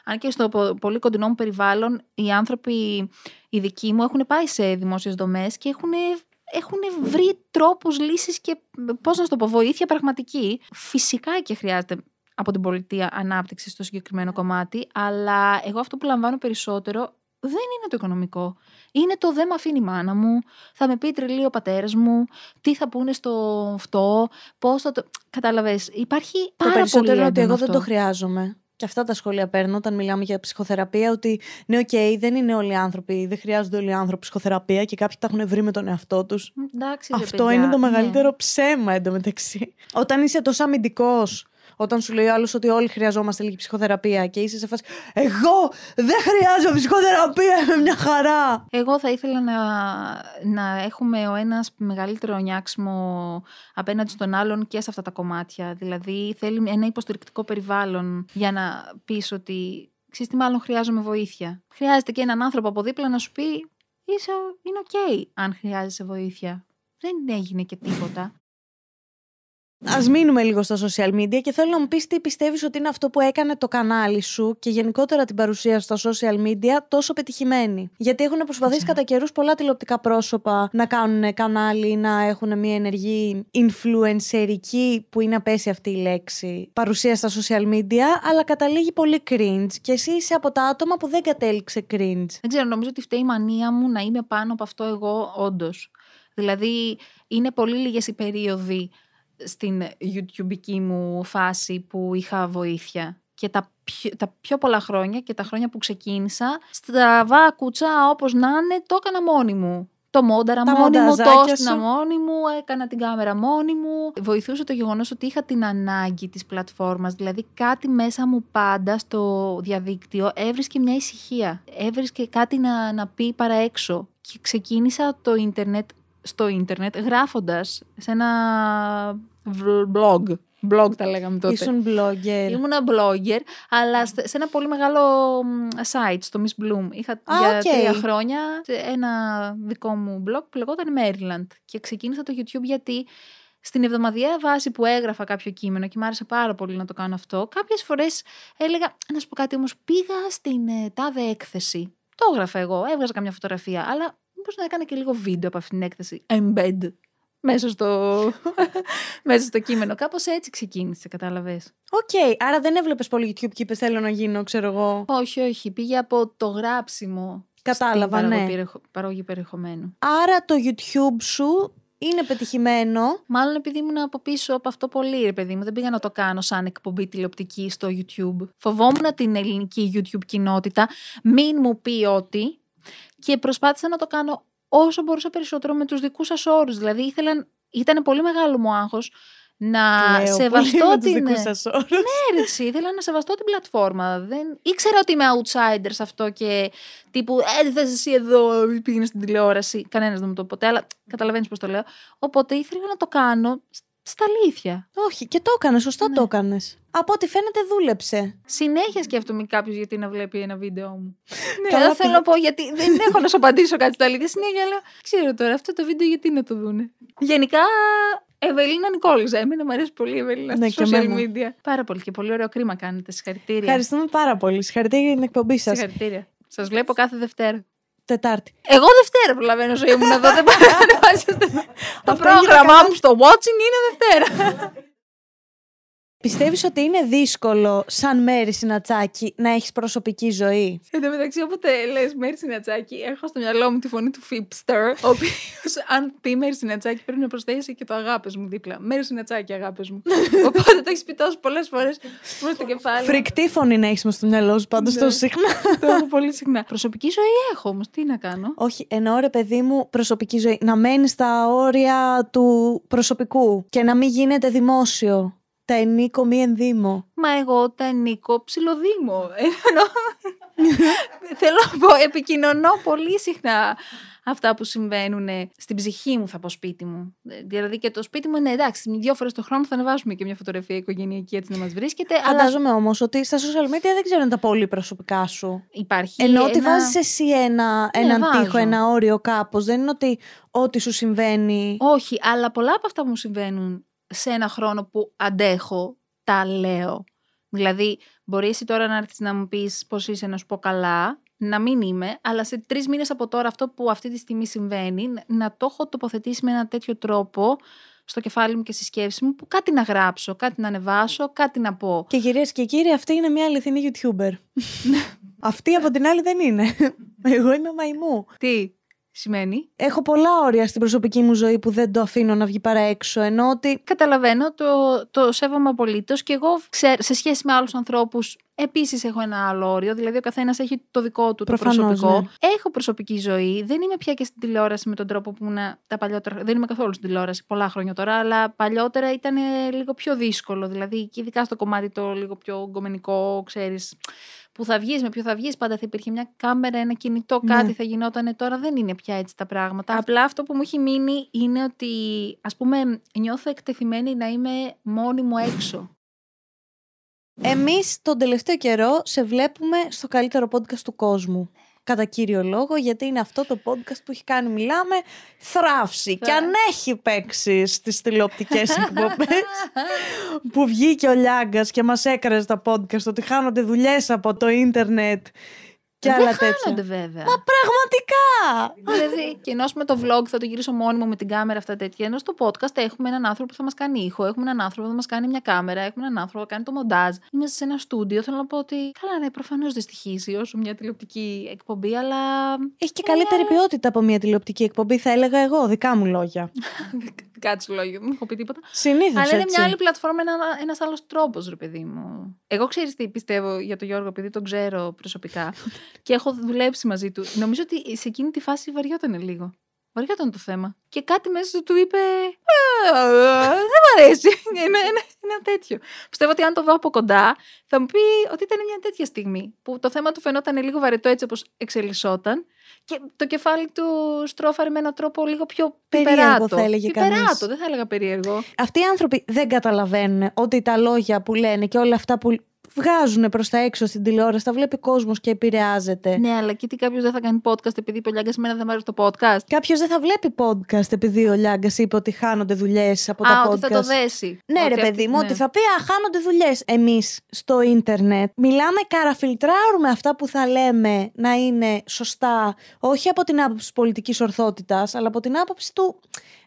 αν και στο πο- πολύ κοντινό μου περιβάλλον, οι άνθρωποι, οι δικοί μου, έχουν πάει σε δημόσιες δομές και έχουν, έχουν βρει τρόπους, λύσεις και, πώς να σου το πω, βοήθεια πραγματική. Φυσικά και χρειάζεται από την πολιτεία ανάπτυξη στο συγκεκριμένο κομμάτι, αλλά εγώ αυτό που λαμβάνω περισσότερο δεν είναι το οικονομικό. Είναι το δεν με αφήνει η μάνα μου, θα με πει τρελή ο πατέρας μου, τι θα πούνε στο αυτό, πώς θα το. Κατάλαβες. Υπάρχει Το πάρα περισσότερο πολύ είναι ότι έντονο εγώ δεν αυτό. το χρειάζομαι. Και αυτά τα σχόλια παίρνω όταν μιλάμε για ψυχοθεραπεία. Ότι ναι, οκ, δεν είναι όλοι οι άνθρωποι, δεν χρειάζονται όλοι οι άνθρωποι ψυχοθεραπεία και κάποιοι τα έχουν βρει με τον εαυτό τους. Εντάξει, ρε Αυτό παιδιά, είναι το ναι. μεγαλύτερο ψέμα εντωμεταξύ. Όταν είσαι τόσο αμυντικός, όταν σου λέει ο άλλος ότι όλοι χρειαζόμαστε λίγη ψυχοθεραπεία και είσαι σε φάση. Εγώ δεν χρειάζομαι ψυχοθεραπεία, είμαι μια χαρά. Εγώ θα ήθελα να, να έχουμε ο ένας μεγαλύτερο νοιάξιμο απέναντι στον άλλον και σε αυτά τα κομμάτια. Δηλαδή θέλει ένα υποστηρικτικό περιβάλλον για να πεις ότι ξέρεις τι μάλλον χρειάζομαι βοήθεια. Χρειάζεται και έναν άνθρωπο από δίπλα να σου πει είσαι, είναι οκ αν χρειάζεσαι βοήθεια. Δεν έγινε και τίποτα. Ας μείνουμε λίγο στα social media και θέλω να μου πεις τι πιστεύεις ότι είναι αυτό που έκανε το κανάλι σου και γενικότερα την παρουσία στα social media τόσο πετυχημένη. Γιατί έχουν προσπαθήσει κατά καιρούς πολλά τηλεοπτικά πρόσωπα να κάνουν κανάλι, να έχουν μια ενεργή influencer ική, που είναι απέσια αυτή η λέξη, παρουσία στα social media, αλλά καταλήγει πολύ cringe. Και εσύ είσαι από τα άτομα που δεν κατέληξε cringe. Δεν ξέρω, νομίζω ότι φταίει η μανία μου να είμαι πάνω από αυτό εγώ όντως. Δηλαδή, είναι πολύ λίγες οι περίοδοι στην YouTubeική μου φάση που είχα βοήθεια. Και τα πιο, τα πιο πολλά χρόνια και τα χρόνια που ξεκίνησα, στραβά κουτσά όπως να είναι, το έκανα μόνη μου. Το μόνταρα Τα μόνη μου, το μονταζάκια έστεινα σου. μόνη μου, έκανα την κάμερα μόνη μου. Βοηθούσε το γεγονός ότι είχα την ανάγκη της πλατφόρμας. Δηλαδή κάτι μέσα μου πάντα στο διαδίκτυο έβρισκε μια ησυχία. Έβρισκε κάτι να, να πει παρά έξω. Και ξεκίνησα το ίντερνετ στο ίντερνετ γράφοντας σε ένα β- blog. Blog τα λέγαμε τότε. Ήσουν blogger. Ήμουνα blogger, αλλά στε- σε ένα πολύ μεγάλο μ, site, στο Miss Bloom. Είχα Α, για οκ. τρία χρόνια ένα δικό μου blog που λεγόταν Maryland. Και ξεκίνησα το YouTube γιατί στην εβδομαδιαία βάση που έγραφα κάποιο κείμενο και μου άρεσε πάρα πολύ να το κάνω αυτό, κάποιες φορές έλεγα. Να σου πω κάτι όμως, πήγα στην ε, τάδε έκθεση. Το έγραφα εγώ, έβγαζα καμιά φωτογραφία, αλλά μήπως να έκανα και λίγο βίντεο από αυτήν την έκθεση. Embed. Μέσα στο, μέσα στο κείμενο. Κάπως έτσι ξεκίνησε, κατάλαβες. Οκ, άρα δεν έβλεπες πολύ YouTube και είπες Θέλω να γίνω, ξέρω εγώ. Όχι, όχι. Πήγε από το γράψιμο. Κατάλαβα, στην ναι. παραγωγή περιεχο- παραγωγή περιεχομένου. Άρα το YouTube σου είναι πετυχημένο. Μάλλον επειδή ήμουν από πίσω από αυτό πολύ, ρε παιδί μου. Δεν πήγα να το κάνω σαν εκπομπή τηλεοπτική στο YouTube. Φοβόμουν την ελληνική YouTube κοινότητα. Μην μου πει ότι. Και προσπάθησα να το κάνω όσο μπορούσα περισσότερο με τους δικούς σας όρους. Δηλαδή ήθελα, ήταν πολύ μεγάλο μου άγχος να Λέω, σεβαστώ πολύ με τους την... δικούς σας όρους. Ναι, ρε, εσύ, ήθελα να σεβαστώ την πλατφόρμα. Δεν... Ήξερα ότι είμαι outsider σε αυτό και τύπου, ε, δεν θες εσύ εδώ, πήγαινες στην τηλεόραση. Κανένας δεν μου το είπε ποτέ, αλλά καταλαβαίνεις πώς το λέω. Οπότε ήθελα να το κάνω σ- στα αλήθεια. Όχι, και το έκανε, σωστά Ναι. το έκανες. Από ό,τι φαίνεται δούλεψε. Συνέχεια σκέφτομαι κάποιος γιατί να βλέπει ένα βίντεο μου. ναι, Καλά, δεν θέλω παι- να πω γιατί δεν έχω να σου απαντήσω κάτι στα αλήθεια. Συνέχεια λέω, ξέρω τώρα αυτό το βίντεο γιατί να το δούνε. Γενικά, Ευελίνα Νικόλιζα. Εμένα μου αρέσει πολύ η Ευελίνα Ναι, στα και social εμένα. media. Πάρα πολύ και πολύ ωραίο κρίμα κάνετε. Συγχαρητήρια. Ευχαριστούμε πάρα πολύ. Συγχαρητήρια για την εκπομπή σας. Συγχαρητήρια. Σας βλέπω κάθε Δευτέρα. Τετάρτη. Εγώ Δευτέρα προλαβαίνω ζωή μου να δω. Δεν πάω να ανεβάσετε. Το Αυτό έγινε πρόγραμμά καλά. μου στο watching είναι Δευτέρα. Πιστεύεις ότι είναι δύσκολο, σαν Μέρη Συνατσάκη, να έχεις προσωπική ζωή; Εν τω μεταξύ, όποτε λες Μέρη Συνατσάκη, έχω στο μυαλό μου τη φωνή του Φίπστερ, ο οποίος, αν πει Μέρη Συνατσάκη, πρέπει να προσθέσει και το αγάπες μου δίπλα. Μέρη Συνατσάκη, αγάπες μου. Οπότε το έχεις πει τόσο πολλές φορές προς το κεφάλι. Φρικτή φωνή να έχεις μες στο μυαλό σου πάντως Ναι. τόσο συχνά. το έχω πολύ συχνά. Προσωπική ζωή έχω όμως, τι να κάνω; Όχι, εννοώ ρε παιδί μου προσωπική ζωή. Να μένεις στα όρια του προσωπικού και να μην γίνεται δημόσιο. Τα ενίκο μη ενδύμω. Μα εγώ τα ενίκω ψιλοδήμο. Ενώ, θέλω να πω, επικοινωνώ πολύ συχνά αυτά που συμβαίνουν στην ψυχή μου, θα πω σπίτι μου. Ε, Δηλαδή και το σπίτι μου είναι εντάξει, δύο φορές το χρόνο θα ανεβάσουμε και μια φωτογραφία οικογενειακή έτσι να μας βρίσκεται. Αλλά Φαντάζομαι όμως ότι στα social media δεν ξέρουν τα πολύ προσωπικά σου. υπάρχει. Ενώ ότι ένα... βάζεις εσύ ένα, Ναι, έναν βάζω. τοίχο, ένα όριο κάπως. Δεν είναι ότι ό,τι σου συμβαίνει. Όχι, αλλά πολλά από αυτά που μου συμβαίνουν σε ένα χρόνο που αντέχω, τα λέω. Δηλαδή, μπορεί εσύ τώρα να έρθεις να μου πεις πώς είσαι, να σου πω καλά, να μην είμαι, αλλά σε τρεις μήνες από τώρα αυτό που αυτή τη στιγμή συμβαίνει, να- να το έχω τοποθετήσει με ένα τέτοιο τρόπο στο κεφάλι μου και στη σκέψη μου, που κάτι να γράψω, κάτι να ανεβάσω, κάτι να πω. Και κυρίες και κύριοι, αυτή είναι μια αληθινή YouTuber. αυτή από την άλλη δεν είναι. Εγώ είμαι μαϊμού. Τι; Σημαίνει. Έχω πολλά όρια στην προσωπική μου ζωή που δεν το αφήνω να βγει παρά έξω. Ενώ ότι Καταλαβαίνω, το, το σέβομαι απολύτως και εγώ ξέρω, σε σχέση με άλλους ανθρώπους επίσης έχω ένα άλλο όριο. Δηλαδή, ο καθένας έχει το δικό του το Προφανώς, προσωπικό. ναι. Έχω προσωπική ζωή. Δεν είμαι πια και στην τηλεόραση με τον τρόπο που ήμουν τα παλιότερα. Δεν είμαι καθόλου στην τηλεόραση πολλά χρόνια τώρα, αλλά παλιότερα ήταν ε, λίγο πιο δύσκολο. Δηλαδή, και ειδικά στο κομμάτι το λίγο πιο γκομενικό, ξέρεις. Που θα βγεις, με ποιο θα βγεις, πάντα θα υπήρχε μια κάμερα, ένα κινητό, Ναι. κάτι θα γινόταν. Τώρα δεν είναι πια έτσι τα πράγματα. Απλά αυτό που μου έχει μείνει είναι ότι, ας πούμε, νιώθω εκτεθειμένη να είμαι μόνη μου έξω. εμείς τον τελευταίο καιρό σε βλέπουμε στο καλύτερο podcast του κόσμου. Κατά κύριο λόγο, γιατί είναι αυτό το podcast που έχει κάνει, μιλάμε, θράψη. Και αν έχει παίξει στις τηλεοπτικές εκπομπές, που βγήκε ο Λιάγκας και μας έκραζε τα podcast ότι χάνονται δουλειές από το ίντερνετ και δεν άλλα τέτοια. χάνονται βέβαια. Πραγματικά! δηλαδή, και ενώ με το vlog θα το γυρίσω μόνη μου με την κάμερα αυτά τέτοια, ενώ στο podcast έχουμε έναν άνθρωπο που θα μας κάνει ήχο, έχουμε έναν άνθρωπο που θα μας κάνει μια κάμερα, έχουμε έναν άνθρωπο που θα κάνει το μοντάζ. Είμαστε σε ένα στούντιο. Θέλω να πω ότι. Καλά, ναι, προφανώς δεν στοιχίζει όσο μια τηλεοπτική εκπομπή, αλλά. Έχει και καλύτερη ποιότητα από μια τηλεοπτική εκπομπή, θα έλεγα εγώ, δικά μου λόγια. Κάτσε λόγια, δεν έχω πει τίποτα. Συνήθως. Αλλά είναι μια άλλη πλατφόρμα, ένα ένας άλλος τρόπος, ρε παιδί μου. Εγώ ξέρεις τι πιστεύω για τον Γιώργο, επειδή τον ξέρω προσωπικά και έχω δουλέψει μαζί του. Νομίζω ότι σε εκείνη τη φάση βαριότανε λίγο. Βαριόταν το θέμα. Και κάτι μέσα του του είπε. «Ε, Δεν μ' αρέσει. Είναι ένα, ένα τέτοιο. Πιστεύω ότι αν το δω από κοντά, θα μου πει ότι ήταν μια τέτοια στιγμή. Που το θέμα του φαινόταν λίγο βαρετό έτσι όπως εξελισσόταν. Και το κεφάλι του στρώφαρε με έναν τρόπο λίγο πιο Περίεργο, πιπεράτο. θα έλεγε κανείς. Πιπεράτο, δεν θα έλεγα περίεργο. Αυτοί οι άνθρωποι δεν καταλαβαίνουν ότι τα λόγια που λένε και όλα αυτά που βγάζουν προς τα έξω στην τηλεόραση, τα βλέπει κόσμος και επηρεάζεται. Ναι, αλλά και τι κάποιος δεν θα κάνει podcast επειδή είπε ο Λιάγκα εμένα δεν μου αρέσει το podcast; Κάποιος δεν θα βλέπει podcast επειδή ο Λιάγκας είπε ότι χάνονται δουλειές από τα Α, podcast. ότι θα το δέσει. Ναι, Ότι ρε αυτή- παιδί μου, ναι. ότι θα πει Α, χάνονται δουλειές. Εμείς στο ίντερνετ μιλάμε, καραφιλτράρουμε αυτά που θα λέμε να είναι σωστά, όχι από την άποψη της πολιτικής ορθότητας, αλλά από την άποψη του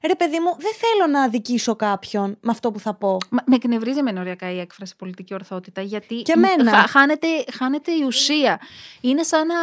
ρε παιδί μου, δεν θέλω να αδικήσω κάποιον με αυτό που θα πω. Μα- Με εκνευρίζει με οριακά η έκφραση πολιτική ορθότητα, γιατί Και εμένα. χα- χάνεται, χάνεται η ουσία. Είναι σαν να,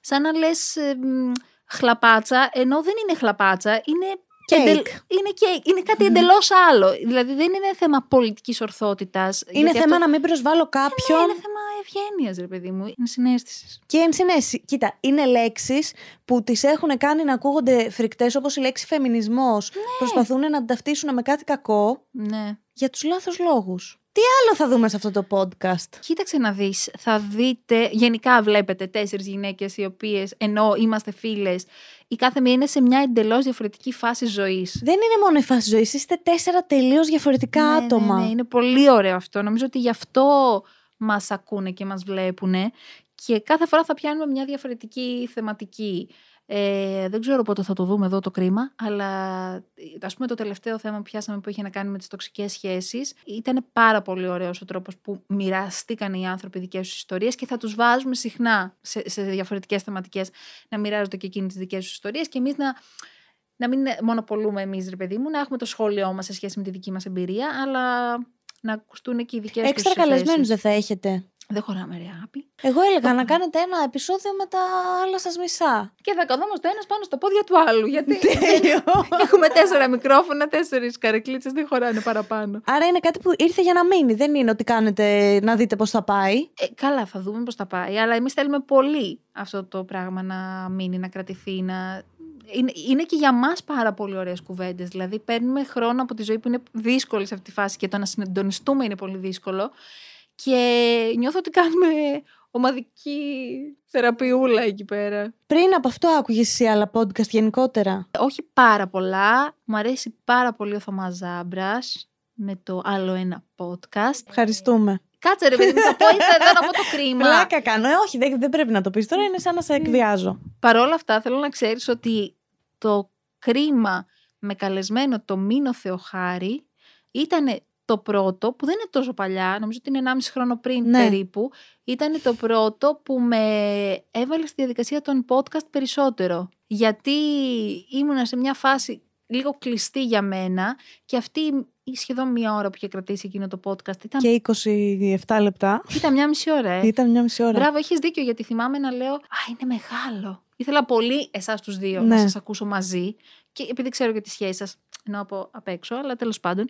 σαν να λες ε, μ, χλαπάτσα, ενώ δεν είναι χλαπάτσα, είναι, Κέικ. είναι, κέικ, είναι κάτι εντελώς άλλο. Δηλαδή δεν είναι θέμα πολιτικής ορθότητας. Είναι γιατί θέμα αυτό- να μην προσβάλλω κάποιον. Ναι, είναι θέμα ευγένειας, ρε παιδί μου. Είναι συναίσθησης. Και ενσυναίσθηση. Κοίτα, είναι λέξεις που τις έχουν κάνει να ακούγονται φρικτές, όπως η λέξη φεμινισμός. Ναι. Προσπαθούν να την ταυτίσουν με κάτι κακό Ναι. για τους λάθος λόγους. Τι άλλο θα δούμε σε αυτό το podcast; Κοίταξε να δεις, θα δείτε, γενικά βλέπετε τέσσερις γυναίκες οι οποίες ενώ είμαστε φίλες, η κάθε μία είναι σε μια εντελώς διαφορετική φάση ζωής. Δεν είναι μόνο η φάση ζωής, είστε τέσσερα τελείως διαφορετικά Ναι, άτομα. Ναι, ναι, είναι πολύ ωραίο αυτό. Νομίζω ότι γι' αυτό μας ακούνε και μας βλέπουν και κάθε φορά θα πιάνουμε μια διαφορετική θεματική. Ε, δεν ξέρω πότε θα το δούμε εδώ το κρίμα, αλλά ας πούμε το τελευταίο θέμα που πιάσαμε που είχε να κάνει με τις τοξικές σχέσεις ήταν πάρα πολύ ωραίος ο τρόπος που μοιραστήκαν οι άνθρωποι δικές τους ιστορίες και θα τους βάζουμε συχνά σε, σε διαφορετικές θεματικές να μοιράζονται και εκείνοι τις δικές τους ιστορίες και εμείς να, να μην μονοπολούμε εμείς ρε παιδί μου, να έχουμε το σχόλιο μας σε σχέση με τη δική μας εμπειρία, αλλά να ακουστούν και οι δικές τους Έξτρα θέσεις. καλεσμένους δεν θα έχετε. Δεν χωράμε ρε άπη. Εγώ έλεγα να κάνετε ένα επεισόδιο με τα άλλα σας μισά. Και θα καθόμαστε ένας πάνω στα πόδια του άλλου. Γιατί Τέλειο. έχουμε τέσσερα μικρόφωνα, τέσσερις καρεκλίτσες, δεν χωράνε παραπάνω. Άρα είναι κάτι που ήρθε για να μείνει. Δεν είναι ότι κάνετε να δείτε πώς θα πάει. Ε, καλά, θα δούμε πώς θα πάει. Αλλά εμείς θέλουμε πολύ αυτό το πράγμα να μείνει, να κρατηθεί, να. Είναι, είναι και για μας πάρα πολύ ωραίες κουβέντες. Δηλαδή, παίρνουμε χρόνο από τη ζωή που είναι δύσκολη σε αυτή τη φάση και το να συντονιστούμε είναι πολύ δύσκολο. Και νιώθω ότι κάνουμε ομαδική θεραπείουλα εκεί πέρα. Πριν από αυτό, άκουγες εσύ άλλα podcast γενικότερα; Όχι πάρα πολλά. Μου αρέσει πάρα πολύ ο Θωμάς Ζάμπρας με το άλλο ένα podcast. Ευχαριστούμε. Κάτσε ρε παιδί μου, θα πω ή θα να πω το κρίμα. Πλάκα κάνω. Ε, όχι, δεν, δεν πρέπει να το πεις τώρα. Είναι σαν να σε εκβιάζω. Παρ' όλα αυτά θέλω να ξέρεις ότι το κρίμα με καλεσμένο το Μίνο Θεοχάρη ήταν το πρώτο, που δεν είναι τόσο παλιά, νομίζω ότι είναι 1,5 χρόνο πριν Ναι. περίπου, ήταν το πρώτο που με έβαλε στη διαδικασία των podcast περισσότερο. Γιατί ήμουνα σε μια φάση λίγο κλειστή για μένα και αυτή η σχεδόν μία ώρα που είχε κρατήσει εκείνο το podcast ήταν, Και 27 λεπτά. ήταν μια μισή ώρα. Ε. Ήταν μια μισή ώρα. Μπράβο, έχεις δίκιο γιατί θυμάμαι να λέω Α, είναι μεγάλο. Ήθελα πολύ εσάς τους δύο Ναι. να σας ακούσω μαζί. Και επειδή ξέρω και τη σχέση σας, ενώ από απ' έξω, αλλά τέλος πάντων.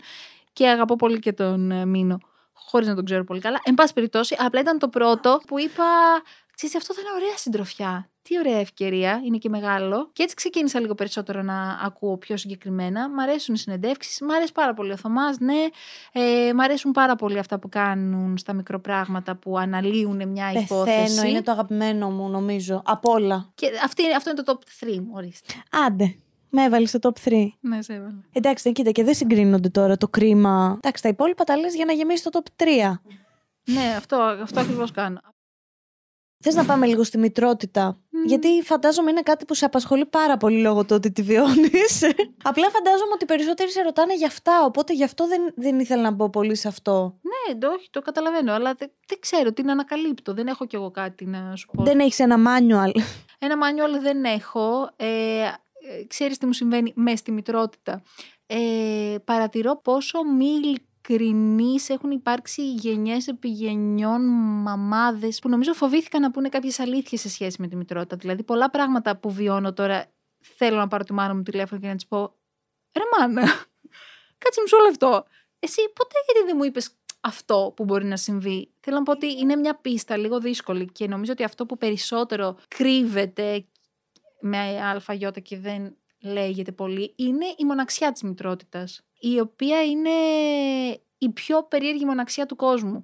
Και αγαπώ πολύ και τον ε, Μίνο, χωρίς να τον ξέρω πολύ καλά. Εν πάση περιπτώσει, απλά ήταν το πρώτο που είπα. Ξέρεις, αυτό θα είναι ωραία συντροφιά. Τι ωραία ευκαιρία, είναι και μεγάλο. Και έτσι ξεκίνησα λίγο περισσότερο να ακούω πιο συγκεκριμένα. Μ' αρέσουν οι συνεντεύξεις, μ' αρέσει πάρα πολύ ο Θωμάς, ναι. Ε, μ' αρέσουν πάρα πολύ αυτά που κάνουν στα μικροπράγματα που αναλύουν μια υπόθεση. Πεθαίνω, είναι το αγαπημένο μου νομίζω. Από όλα. Και αυτή, αυτό είναι το top 3 μου, ορίστε. Άντε. Με έβαλες στο top 3. Ναι, σε έβαλα. Εντάξει, δεν κοίτα και δεν συγκρίνονται τώρα το κρίμα. Εντάξει, τα υπόλοιπα τα λες για να γεμίσεις το top 3. Ναι, αυτό, αυτό ακριβώς κάνω. Θες να πάμε λίγο στη μητρότητα; Μμμ. Γιατί φαντάζομαι είναι κάτι που σε απασχολεί πάρα πολύ λόγω του ότι τη βιώνεις. Απλά φαντάζομαι ότι οι περισσότεροι σε ρωτάνε για αυτά. Οπότε γι' αυτό δεν, δεν ήθελα να μπω πολύ σε αυτό. Ναι, το, όχι, το καταλαβαίνω, αλλά δεν, δεν ξέρω τι να ανακαλύπτω. Δεν έχω κι εγώ κάτι να σου πω. Δεν έχεις ένα manual. Ένα manual δεν έχω. Ε, ε, ξέρεις τι μου συμβαίνει μες στη μητρότητα. Ε, παρατηρώ πόσο μη ειλικρινείς έχουν υπάρξει γενιές επί γενιών μαμάδες που νομίζω φοβήθηκαν να πούνε κάποιες αλήθειες σε σχέση με τη μητρότητα. Δηλαδή πολλά πράγματα που βιώνω τώρα θέλω να πάρω τη μάνα μου τηλέφωνο και να της πω «Ρε μάνα, κάτσε μισό λεπτό. Εσύ ποτέ γιατί δεν μου είπες αυτό που μπορεί να συμβεί; Θέλω να πω ότι είναι μια πίστα λίγο δύσκολη και νομίζω ότι αυτό που περισσότερο κρύβεται με αλφαγιώτα και δεν λέγεται πολύ είναι η μοναξιά της μητρότητας η οποία είναι η πιο περίεργη μοναξιά του κόσμου.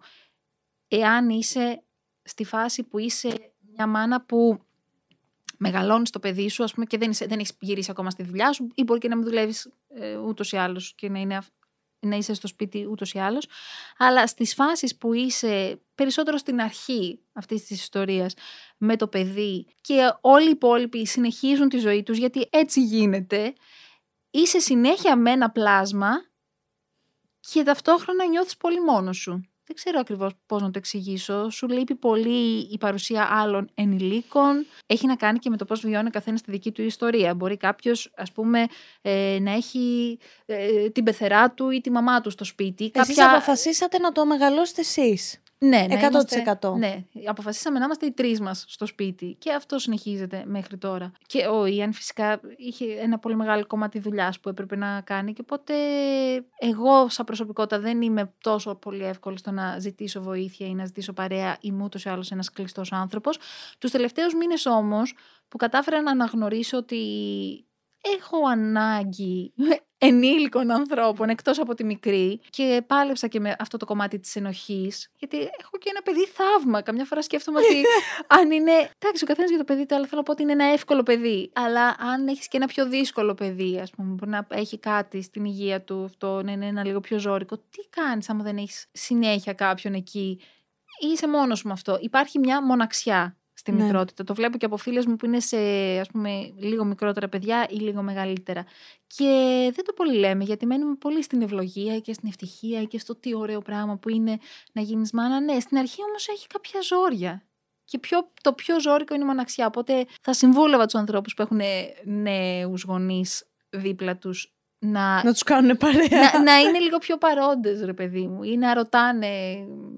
Εάν είσαι στη φάση που είσαι μια μάνα που μεγαλώνεις το παιδί σου, ας πούμε, και δεν, είσαι, δεν έχεις γυρίσει ακόμα στη δουλειά σου, ή μπορεί και να μην δουλεύεις ε, ούτως ή άλλως και να είναι αυ- να είσαι στο σπίτι ούτως ή άλλως. Αλλά στις φάσεις που είσαι περισσότερο στην αρχή αυτής της ιστορίας με το παιδί και όλοι οι υπόλοιποι συνεχίζουν τη ζωή τους γιατί έτσι γίνεται, είσαι συνέχεια με ένα πλάσμα και ταυτόχρονα νιώθεις πολύ μόνος σου δεν ξέρω ακριβώς πώς να το εξηγήσω. Σου λείπει πολύ η παρουσία άλλων ενηλίκων. Έχει να κάνει και με το πώς βιώνει ο καθένας τη δική του ιστορία. Μπορεί κάποιος, ας πούμε, ε, να έχει ε, την πεθερά του ή τη μαμά του στο σπίτι. Εσείς Κάποια... αποφασίσατε να το μεγαλώσετε εσείς. Ναι, 100%. Είμαστε, ναι, αποφασίσαμε να είμαστε οι τρεις μας στο σπίτι και αυτό συνεχίζεται μέχρι τώρα. Και ο Ιαν φυσικά είχε ένα πολύ μεγάλο κομμάτι δουλειάς που έπρεπε να κάνει και οπότε εγώ σαν προσωπικότητα δεν είμαι τόσο πολύ εύκολη στο να ζητήσω βοήθεια ή να ζητήσω παρέα ή μου ούτως ή άλλως ένας κλειστός άνθρωπος. Τους τελευταίους μήνες όμως που κατάφερα να αναγνωρίσω ότι έχω ανάγκη ενήλικων ανθρώπων εκτός από τη μικρή και πάλεψα και με αυτό το κομμάτι της ενοχής γιατί έχω και ένα παιδί θαύμα. Καμιά φορά σκέφτομαι ότι αν είναι... Εντάξει, ο καθένας για το παιδί του, αλλά θέλω να πω ότι είναι ένα εύκολο παιδί. Αλλά αν έχεις και ένα πιο δύσκολο παιδί, ας πούμε, μπορεί να έχει κάτι στην υγεία του, αυτό να είναι ένα λίγο πιο ζώρικο, τι κάνεις άμα δεν έχεις συνέχεια κάποιον εκεί; Είσαι μόνος με αυτό. Υπάρχει μια μοναξιά στη ναι. μητρότητα. Το βλέπω και από φίλες μου που είναι σε ας πούμε, λίγο μικρότερα παιδιά ή λίγο μεγαλύτερα. Και δεν το πολύ λέμε γιατί μένουμε πολύ στην ευλογία και στην ευτυχία και στο τι ωραίο πράγμα που είναι να γίνεις μάνα. Ναι, στην αρχή όμως έχει κάποια ζόρια. Και πιο, το πιο ζώρικο είναι η μοναξιά. Οπότε θα συμβούλευα τους ανθρώπους που έχουν νέους γονείς δίπλα τους να, να τους κάνουν παρέα. Να, να είναι λίγο πιο παρόντες ρε παιδί μου ή να ρωτάνε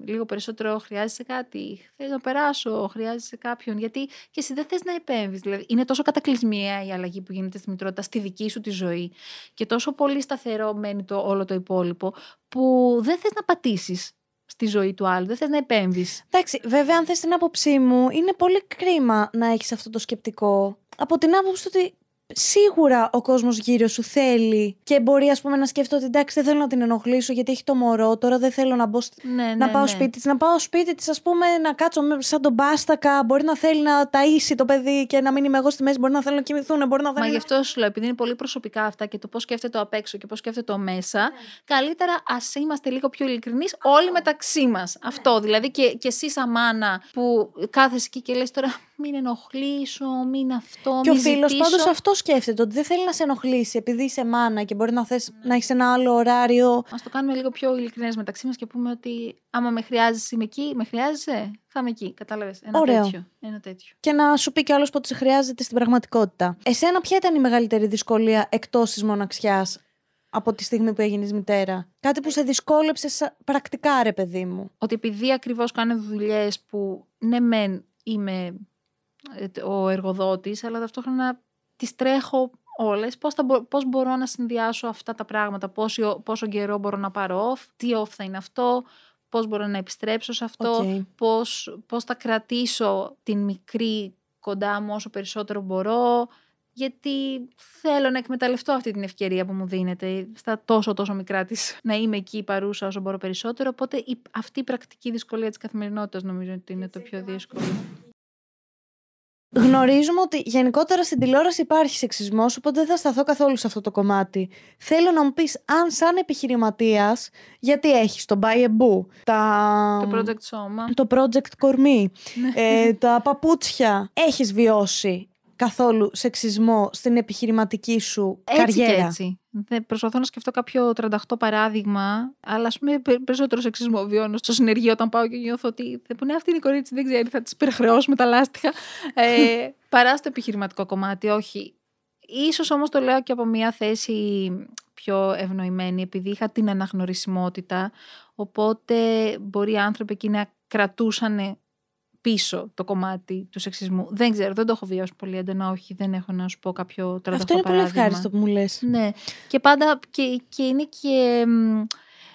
λίγο περισσότερο χρειάζεσαι κάτι, θέλω να περάσω, χρειάζεσαι κάποιον; Γιατί και εσύ δεν θες να επέμβεις. Δηλαδή είναι τόσο κατακλυσμία η αλλαγή που γίνεται στη μητρότητα στη δική σου τη ζωή και τόσο πολύ σταθερό μένει το όλο το υπόλοιπο που δεν θες να πατήσεις στη ζωή του άλλου. Δεν θες να επέμβεις. Εντάξει, βέβαια, αν θες την άποψή μου, είναι πολύ κρίμα να έχεις αυτό το σκεπτικό. Από την άποψη ότι σίγουρα ο κόσμος γύρω σου θέλει και μπορεί ας πούμε, να σκέφτεται ότι εντάξει, δεν θέλω να την ενοχλήσω γιατί έχει το μωρό. Τώρα δεν θέλω να, μπω, ναι, να ναι, πάω ναι. σπίτι της. Να πάω σπίτι της, ας πούμε, να κάτσω σαν τον μπάστακα. Μπορεί να θέλει να ταΐσει το παιδί και να μην είμαι εγώ στη μέση. Μπορεί να θέλει να κοιμηθούν. Μπορεί να θέλει Μα γι' αυτό σου λέω, επειδή είναι πολύ προσωπικά αυτά και το πώς σκέφτεται το απ' έξω και πώς σκέφτεται το μέσα, Ναι. καλύτερα ας είμαστε λίγο πιο ειλικρινείς όλοι μεταξύ μας. Αυτό δηλαδή και, και εσύ, σαν μάνα, που κάθεσαι εκεί και λες τώρα μην ενοχλήσω, μην αυτό, Και ο μην φίλος ζητήσω. πάντως αυτό σκέφτεται, ότι δεν θέλει να σε ενοχλήσει επειδή είσαι μάνα και μπορεί να θες να έχεις ένα άλλο ωράριο. Α το κάνουμε λίγο πιο ειλικρινές μεταξύ μας και πούμε ότι άμα με χρειάζεσαι, είμαι εκεί, με χρειάζεσαι, θα είμαι εκεί. Κατάλαβες. Ένα Ωραίο. τέτοιο. Ένα τέτοιο. Και να σου πει κι άλλος πότε σε χρειάζεται στην πραγματικότητα. Εσένα, ποια ήταν η μεγαλύτερη δυσκολία εκτός της μοναξιάς από τη στιγμή που έγινες μητέρα; Κάτι που σε δυσκόλεψε σα- πρακτικά, ρε παιδί μου. Ότι επειδή ακριβώς κάνω δουλειές που ναι, μεν είμαι ε, ο εργοδότης, αλλά ταυτόχρονα τις τρέχω όλες. Πώς, θα, μπο- πώς μπορώ να συνδυάσω αυτά τα πράγματα, πόσο, πόσο καιρό μπορώ να πάρω off, τι off θα είναι αυτό, πώς μπορώ να επιστρέψω σε αυτό, Οκ. πώς, πώς θα κρατήσω την μικρή κοντά μου όσο περισσότερο μπορώ, γιατί θέλω να εκμεταλλευτώ αυτή την ευκαιρία που μου δίνεται στα τόσο τόσο μικρά της να είμαι εκεί παρούσα όσο μπορώ περισσότερο, οπότε η, αυτή η πρακτική δυσκολία της καθημερινότητας νομίζω ότι είναι το πιο δύσκολο. Γνωρίζουμε ότι γενικότερα στην τηλεόραση υπάρχει σεξισμός, οπότε δεν θα σταθώ καθόλου σε αυτό το κομμάτι. Θέλω να μου πεις αν σαν επιχειρηματίας, γιατί έχεις το Buy a Boo, τα... Το project σώμα. το project κορμί, ε, τα παπούτσια. Έχεις βιώσει καθόλου σεξισμό στην επιχειρηματική σου Έτσι καριέρα. και έτσι. Δεν προσπαθώ να σκεφτώ κάποιο 38 παράδειγμα, αλλά ας πούμε πε- περισσότερο σεξισμό βιώνω στο συνεργείο όταν πάω και νιώθω ότι θα πούνε αυτή είναι η κορίτσι, δεν ξέρει, θα της υπερχρεώσουμε τα λάστιχα. Ε, παρά στο επιχειρηματικό κομμάτι, όχι. Ίσως όμως το λέω και από μια θέση πιο ευνοημένη, επειδή είχα την αναγνωρισιμότητα, οπότε μπορεί οι άνθρωποι εκεί να κρατούσαν πίσω το κομμάτι του σεξισμού. Δεν ξέρω, δεν το έχω βιώσει πολύ έντονα, όχι, δεν έχω να σου πω κάποιο 38 Αυτό είναι πολύ παράδειγμα. ευχάριστο που μου λες. Ναι. Και πάντα και, και είναι και μ,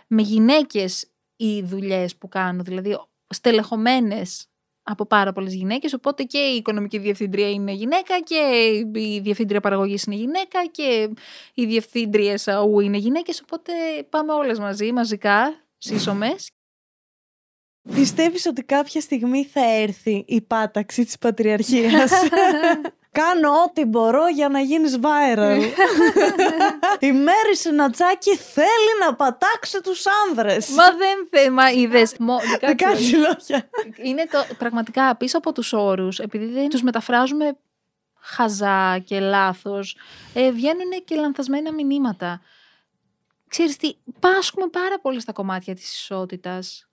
με γυναίκες οι δουλειές που κάνω, δηλαδή στελεχωμένες από πάρα πολλές γυναίκες, οπότε και η οικονομική διευθύντρια είναι γυναίκα και η διευθύντρια παραγωγής είναι γυναίκα και οι διευθύντριες αού είναι γυναίκες, οπότε πάμε όλες μαζί, μαζικά, σύσσωμες Πιστεύεις ότι κάποια στιγμή θα έρθει η πάταξη της πατριαρχίας; Κάνω ό,τι μπορώ για να γίνεις viral. η Μέρη Συνατσάκη θέλει να πατάξει τους άνδρες. Μα δεν θε, μα είδες. Μο- Με κάτσε. κάτι λόγια. Είναι το, πραγματικά πίσω από τους όρους, επειδή δεν τους μεταφράζουμε χαζά και λάθος, ε, βγαίνουν και λανθασμένα μηνύματα. Ξέρεις τι, πάσχουμε πάρα πολύ στα κομμάτια της ισότητας.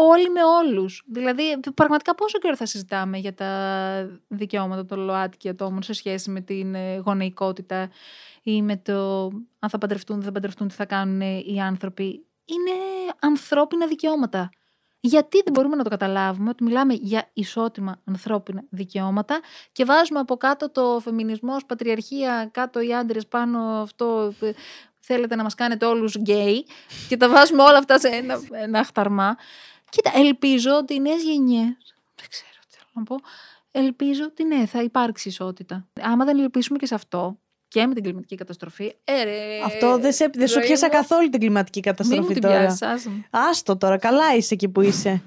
Σ- Όλοι με όλους. Δηλαδή, πραγματικά πόσο καιρό θα συζητάμε για τα δικαιώματα των ΛΟΑΤ και ατόμων σε σχέση με την ε, γονεϊκότητα ή με το αν θα παντρευτούν, δεν θα παντρευτούν, τι θα κάνουν ε, οι άνθρωποι. Είναι ανθρώπινα δικαιώματα. Γιατί δεν μπορούμε να το καταλάβουμε ότι μιλάμε για ισότιμα ανθρώπινα δικαιώματα και βάζουμε από κάτω το φεμινισμός, πατριαρχία, κάτω οι άντρες, πάνω αυτό ε, θέλετε να μας κάνετε όλους γκέι και τα βάζουμε όλα αυτά σε ένα, ένα αχταρμά. Κοίτα, ελπίζω ότι οι νέες γενιές, δεν ξέρω τι θέλω να πω, ελπίζω ότι ναι, θα υπάρξει ισότητα. Άμα δεν ελπίσουμε και σε αυτό και με την κλιματική καταστροφή, ε, ρε, Αυτό δεν, σε, δεν σου ζωή πιάσα μου, καθόλου την κλιματική Μην μου καταστροφή την τώρα. πιάσεις, άσε με. Άστο τώρα, καλά είσαι εκεί που είσαι.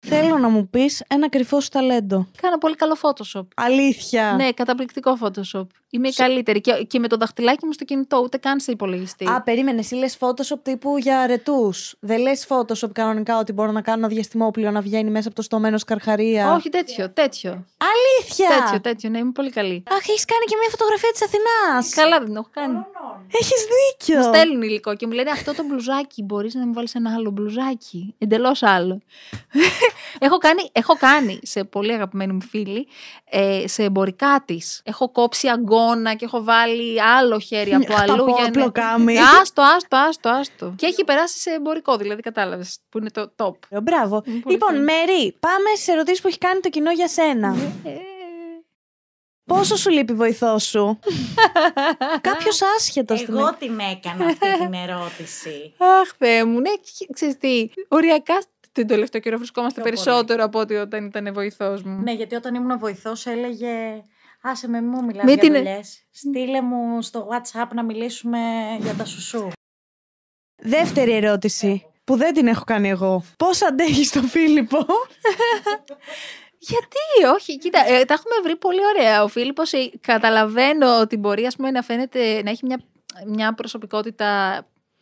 Θέλω να μου πεις ένα κρυφό σου ταλέντο. Κάνω πολύ καλό Photoshop. Αλήθεια. Ναι, καταπληκτικό Photoshop. Είμαι η καλύτερη. Και, και με το δαχτυλάκι μου στο κινητό, ούτε καν σε υπολογιστή. Α, περίμενε, εσύ λες Photoshop τύπου για αρετού. Δεν λες Photoshop κανονικά ότι μπορώ να κάνω ένα διαστημόπλιο να βγαίνει μέσα από το στομένο σκαρχαρία. Όχι, τέτοιο, τέτοιο. Αλήθεια! Τέτοιο, τέτοιο, ναι, είμαι πολύ καλή. Αχ, έχεις κάνει και μια φωτογραφία της Αθηνάς. Καλά δεν το έχω κάνει. Έχεις δίκιο. Μου στέλνουν υλικό και μου λένε αυτό το μπλουζάκι. Μπορείς να μου βάλεις ένα άλλο μπλουζάκι. Εντελώς άλλο. Έχω, κάνει, έχω κάνει σε πολύ αγαπημένη μου φίλη ε, σε εμπορικά της. Έχω κόψει αγκώνα και έχω βάλει άλλο χέρι από αλλού. Από να- πλοκάμι. Άστο, άστο, άστο, άστο. Και έχει περάσει σε εμπορικό, δηλαδή κατάλαβες που είναι το top. Ε, Μπράβο. Είναι πολύ Λοιπόν, καλή. Μέρη, πάμε στι ερωτήσεις που έχει κάνει το κοινό για σένα. Ε, Πόσο σου λείπει η βοηθό σου, Κάποιος άσχετος Εγώ την έκανα αυτή την ερώτηση. Αχ, Θεέ μου, ναι, και- ξέρεις τι, οριακά την τελευταίο καιρό βρισκόμαστε Πιο πολύ. περισσότερο από ότι όταν ήταν βοηθός μου. ναι, γιατί όταν ήμουν βοηθός έλεγε Άσε με μου μιλάς Με για την- δουλειές. Στείλε μου στο WhatsApp να μιλήσουμε για τα σουσού. Δεύτερη ερώτηση. Που δεν την έχω κάνει εγώ. Πώς αντέχει τον Φίλιππο; Γιατί, όχι, κοίτα, ε, τα έχουμε βρει πολύ ωραία. Ο Φίλιππος ε, καταλαβαίνω ότι μπορεί ας πούμε, να φαίνεται να έχει μια, μια προσωπικότητα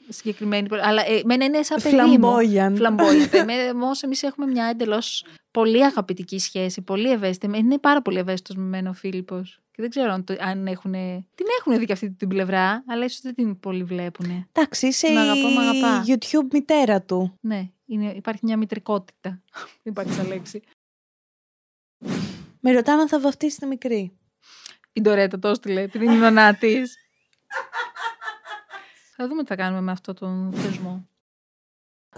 συγκεκριμένη, αλλά ε, εμένα είναι σαν παιδί μου. Φλαμπόγιαν. Φλαμπόγιαν. Όμω εμείς έχουμε μια εντελώς πολύ αγαπητική σχέση, πολύ ευαίσθητη. Είναι πάρα πολύ ευαίσθητος με μένα ο Φίλιππος. Και δεν ξέρω αν, το, αν έχουν. Την έχουν δει και αυτή την πλευρά, αλλά ίσως δεν την πολύ βλέπουν. Εντάξει, είσαι Μ' αγαπώ, μ' αγαπά. η YouTube μητέρα του. Ναι, είναι, υπάρχει μια μητρικότητα. δεν υπάρχει σαν λέξη. Με ρωτάνε αν θα βαφτίσει τη μικρή. Η Ντορέτα το έστειλε, επειδή είναι η νονά της. θα δούμε τι θα κάνουμε με αυτό τον θεσμό.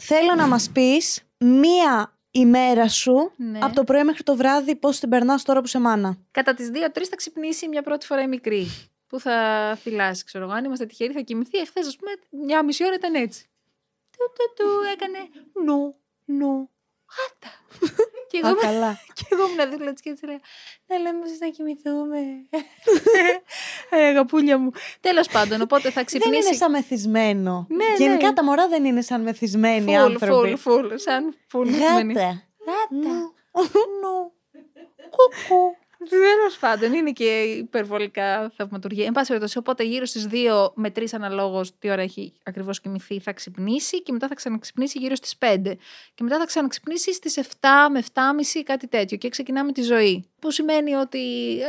Θέλω να μας πεις μία ημέρα σου Ναι. από το πρωί μέχρι το βράδυ πώς την περνάς τώρα που σε μάνα. Κατά τις 2-3 θα ξυπνήσει μια πρώτη φορά η μικρή. Που θα φυλάσει, ξέρω εγώ. Αν είμαστε τυχεροί, θα κοιμηθεί. Εχθές, ας πούμε, μια μισή ώρα ήταν έτσι. Του, του, του, έκανε νου, νου. Χάτα. και, εγώ, Α, ήμουν- καλά. και εγώ ήμουν δίπλα τη και έτσι λέω: Να λέμε πως να κοιμηθούμε. ε, αγαπούλια μου. Τέλος πάντων, οπότε θα Δεν είναι ξυπνήσει. σαν μεθυσμένο. Ναι, Γενικά ναι. τα μωρά δεν είναι σαν μεθυσμένοι Φουλ, άνθρωποι. φουλ, φουλ. Σαν φουλ. μεθυσμένη. Γάτα. Γάτα. Νου. Κουκου. Τέλος πάντων, είναι και υπερβολικά θαυματουργία. Εν πάση περιπτώσει, οπότε γύρω στις 2 με 3 αναλόγως τι ώρα έχει ακριβώς κοιμηθεί, θα ξυπνήσει και μετά θα ξαναξυπνήσει γύρω στις 5. Και μετά θα ξαναξυπνήσει στις 7 με 7.30 κάτι τέτοιο. Και ξεκινάμε τη ζωή. Που σημαίνει ότι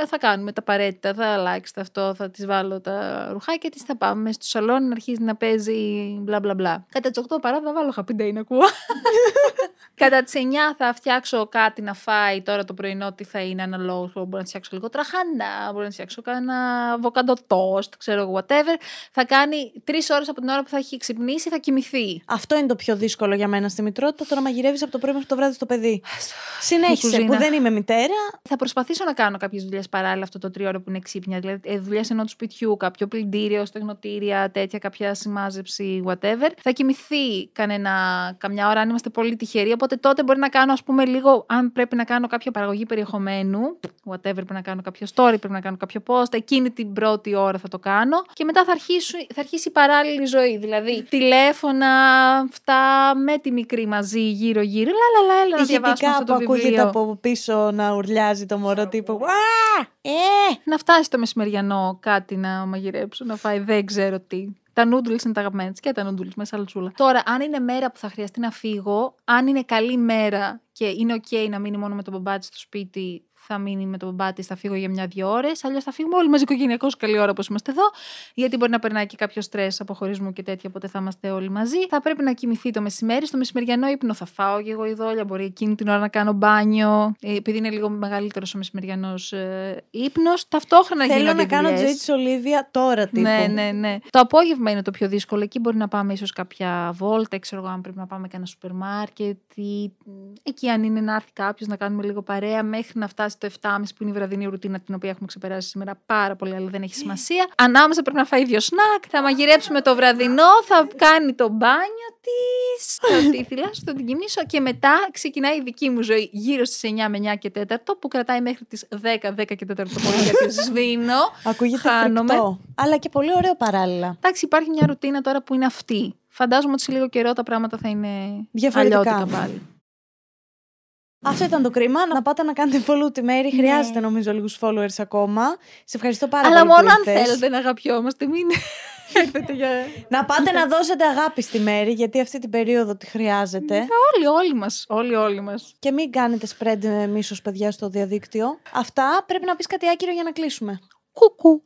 ε, θα κάνουμε τα απαραίτητα, θα αλλάξει το αυτό, θα τη βάλω τα ρουχάκια της, θα πάμε στο σαλόνι να αρχίσει να παίζει μπλα μπλα μπλα. Κατά τις 8 παρά θα βάλω χαπιντέι να ακούω. Κατά τις 9 θα φτιάξω κάτι να φάει τώρα το πρωινό, τι θα είναι αναλόγω. Μπορώ να της φτιάξω λίγο τραχανά, μπορώ να της φτιάξω κάνα αβοκάντο toast, ξέρω εγώ, whatever. Θα κάνει τρεις ώρες από την ώρα που θα έχει ξυπνήσει, θα κοιμηθεί. Αυτό είναι το πιο δύσκολο για μένα στη μητρότητα, το να μαγειρεύεις από το πρωί μέχρι το βράδυ στο παιδί. Συνέχισε, κουζίνα. που δεν είμαι μητέρα. Θα προσπαθήσω να κάνω κάποιες δουλειές παράλληλα αυτό το τριώρο που είναι ξύπνια. Δηλαδή, ε, δουλειές ενώ του σπιτιού, κάποιο πλυντήριο, στεγνοτήρια, τέτοια, κάποια σημάζεψη, whatever. Θα κοιμηθεί κανένα, καμιά ώρα αν είμαστε πολύ τυχεροί. Οπότε τότε μπορεί να κάνω, ας πούμε, λίγο, αν πρέπει να κάνω κάποια παραγωγή περιεχομένου, whatever, πρέπει να κάνω κάποιο story, πρέπει να κάνω κάποιο post. Εκείνη την πρώτη ώρα θα το κάνω. Και μετά θα αρχίσει, θα αρχίσει η παράλληλη ζωή. Δηλαδή, τηλέφωνα, αυτά με τη μικρή μαζί, γύρω-γύρω. Λα, λα, λα, έλα, να διαβάσουμε Ηχητικά αυτό το που ακούγεται βιβλίο. από πίσω να ουρλιάζει το μωρό τύπου. Α! Ε! Να φτάσει το μεσημεριανό κάτι να μαγειρέψω, να φάει δεν ξέρω τι. Τα noodles είναι τα αγαπημένα της και τα noodles με σαλτσούλα. Τώρα, αν είναι μέρα που θα χρειαστεί να φύγω, αν είναι καλή μέρα και είναι ok να μείνει μόνο με τον μπαμπάτη στο σπίτι, θα μείνει με τον μπαμπάτη, θα φύγω για μια-δύο ώρες. Αλλιώς θα φύγουμε όλοι μαζί οικογενειακώς καλή ώρα όπω είμαστε εδώ. Γιατί μπορεί να περνάει και κάποιο στρες από χωρισμού και τέτοια, οπότε θα είμαστε όλοι μαζί. Θα πρέπει να κοιμηθεί το μεσημέρι. Στο μεσημεριανό ύπνο θα φάω και εγώ ειδόλια. Μπορεί εκείνη την ώρα να κάνω μπάνιο. Ε, Επειδή είναι λίγο μεγαλύτερος ο μεσημεριανός ε, ύπνος. Ταυτόχρονα Θέλω γίνονται να κάνω δουλειές. τζοί τη Ολίβια τώρα τύπου. Ναι, ναι, ναι. Το απόγευμα είναι το πιο δύσκολο. Εκεί μπορεί να πάμε ίσως κάποια βόλτα, ξέρω εγώ, αν πρέπει να πάμε κανένα σούπερ μάρκετ. Ή... Εκεί, αν είναι να έρθει κάποιος να κάνουμε λίγο παρέα, μέχρι να φτάσει το 7.30 που είναι η βραδινή ρουτίνα την οποία έχουμε ξεπεράσει σήμερα πάρα πολύ, αλλά δεν έχει σημασία. Ανάμεσα πρέπει να φάει δύο σνακ, θα μαγειρέψουμε το βραδινό, θα κάνει το μπάνιο της, θα τη θυλάσω, θα την κοιμήσω και μετά ξεκινάει η δική μου ζωή γύρω στις 9 με 9 και 4 που κρατάει μέχρι τις 10, 10 και 4 το πολύ γιατί σβήνω. Ακούγεται Χάνομαι. φρικτό. Αλλά και πολύ ωραίο παράλληλα. Εντάξει, υπάρχει μια ρουτίνα τώρα που είναι αυτή. Φαντάζομαι ότι σε λίγο καιρό τα πράγματα θα είναι Διαφορετικά. αλλιώτικα πάλι. Αυτό ήταν το κρίμα. Να πάτε να κάνετε follow τη Μέρη. Χρειάζεται νομίζω λίγους followers ακόμα. Σε ευχαριστώ πάρα Αλλά πολύ. μόνο που αν ήρθες. θέλετε να αγαπιόμαστε, μην έρθετε για. Να πάτε να δώσετε αγάπη στη Μέρη, γιατί αυτή την περίοδο τη χρειάζεται. όλοι, όλοι μας. Όλοι, όλοι μας. Και μην κάνετε spread μίσος, παιδιά, στο διαδίκτυο. Αυτά πρέπει να πεις κάτι άκυρο για να κλείσουμε. Κουκού.